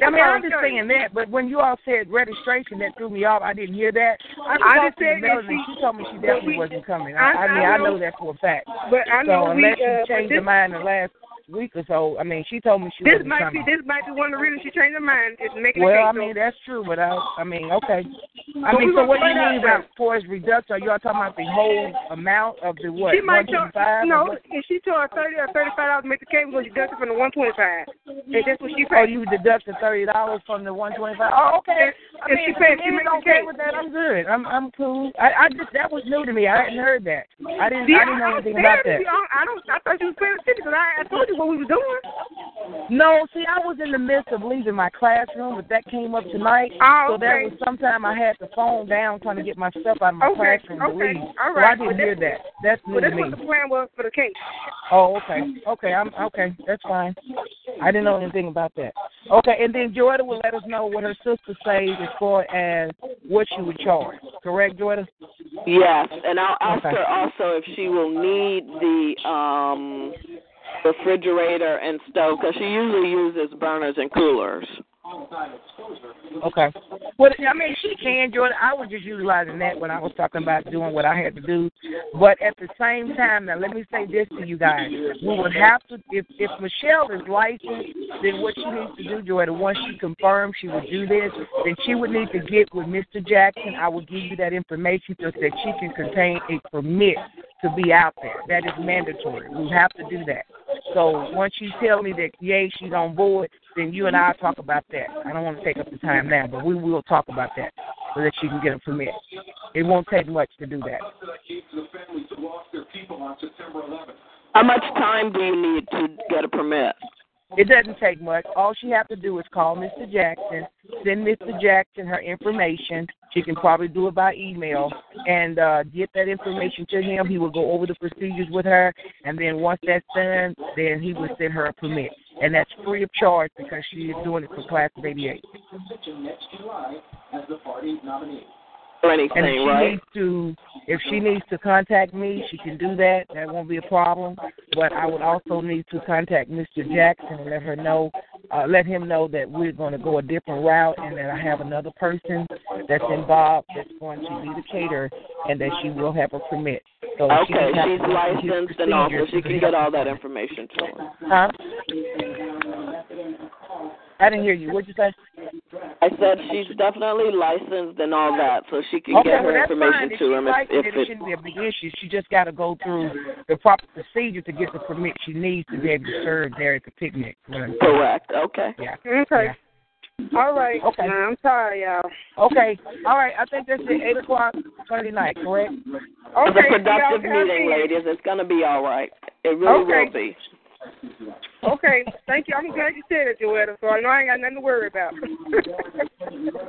I mean, I'm you. understand that, but when you all said registration, that threw me off. I didn't hear that. I, I just said Melanie. she, She told me she definitely wasn't coming. I, I- I mean, I I know- know that for a fact. but I know so we. unless Uh, she changed this, her mind the last week or so, I mean, she told me she this might be this might be one of the reasons she changed her mind. Is making Well, I mean that's true, but I, I mean, okay. I mean, so what do you mean then. about for as reduction? Are y'all talking about the whole amount of the what? she might charge no. If she charged thirty or thirty five dollars to make the cake, we're deduct it from the one twenty five. And that's what she Oh, you deduct the thirty dollars from the one twenty five. Oh, okay. I If mean, she paid, if she you the okay with that, I'm good. I'm I'm cool. I I just that was new to me. I hadn't heard that. I didn't See, I didn't know anything about that. I don't. I thought you was paying attention because I, I told you what we were doing. No, see, I was in the midst of leaving my classroom, but that came up tonight. Oh, So that okay. was sometime I had the phone down trying to get my stuff out of my Okay, classroom to okay, leave. all So. I didn't But hear that. That's new Well, to that's me. what the plan was for the cake. Oh, okay. Okay, I'm okay. That's fine. I didn't know anything about that. Okay, and then Jordan will let us know what her sister says as far as what she would charge. Correct, Jordan? Yes, and I'll ask Okay. her also if she will need the um refrigerator and stove because she usually uses burners and coolers. Okay. Well, I mean, she can, Jordan. I was just utilizing that when I was talking about doing what I had to do. But at the same time, now let me say this to you guys: we would have to, if if Michelle is licensed, then what she needs to do, Jordan, once she confirms she would do this, then she would need to get with Mr. Jackson. I will give you that information so that she can contain a permit to be out there. That is mandatory. We have to do that. So once you tell me that yay, she's on board, then you and I will talk about that. I don't want to take up the time now, but we will talk about that so that she can get a permit. It won't take much to do that. How much time do you need to get a permit? It doesn't take much. All she has to do is call Mr. Jackson, send Mr. Jackson her information. She can probably do it by email and uh, get that information to him. He will go over the procedures with her, and then once that's done, then he will send her a permit, and that's free of charge because she is doing it for Class of '88. Or And if she right? needs to, if she needs to contact me, she can do that. That won't be a problem. But I would also need to contact Mr. Jackson and let her know, uh, let him know that we're going to go a different route and that I have another person that's involved that's going to be the caterer and that she will have a permit. So Okay, has she's to go through his licensed and all, so she can get all that information to her. Huh? I didn't hear you. What'd you say? I said she's definitely licensed and all that, so she can Okay, get well her that's information fine. To she him likes if, it, if it it. shouldn't be a big issue. She just got to go through the proper procedure to get the permit she needs to be able to serve there at the picnic. Correct. Okay. Yeah. Okay. Yeah. All right. Okay. Nah, I'm sorry, y'all. Okay. All right. I think that's it. Eight o'clock Sunday night. Correct. Okay. It's Okay. a productive meeting, ladies. It's gonna be all right. It really Okay. will be. Okay. Thank you. I'm glad you said it, Joetta, so I know I ain't got nothing to worry about.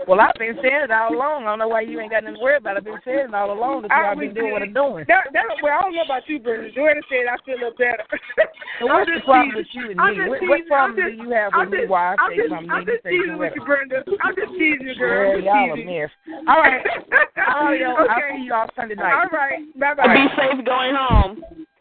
Well, I've been saying it all along. I don't know why you ain't got nothing to worry about. I've been saying it all along that I y'all been doing what I'm doing. That, that, well, I don't know about you, Brenda. Joetta said I feel a little better. So what's the problem teasing. with you and I'm me? What, what problem just- do you have I'm with me? Why I say just, something I'm you just say teasing with you, Brenda. I'm just teasing you, girl. Yeah, I'm y'all a mess. All right. All right, yo. I'll see y'all Sunday night. All right. Bye bye. Be safe going home.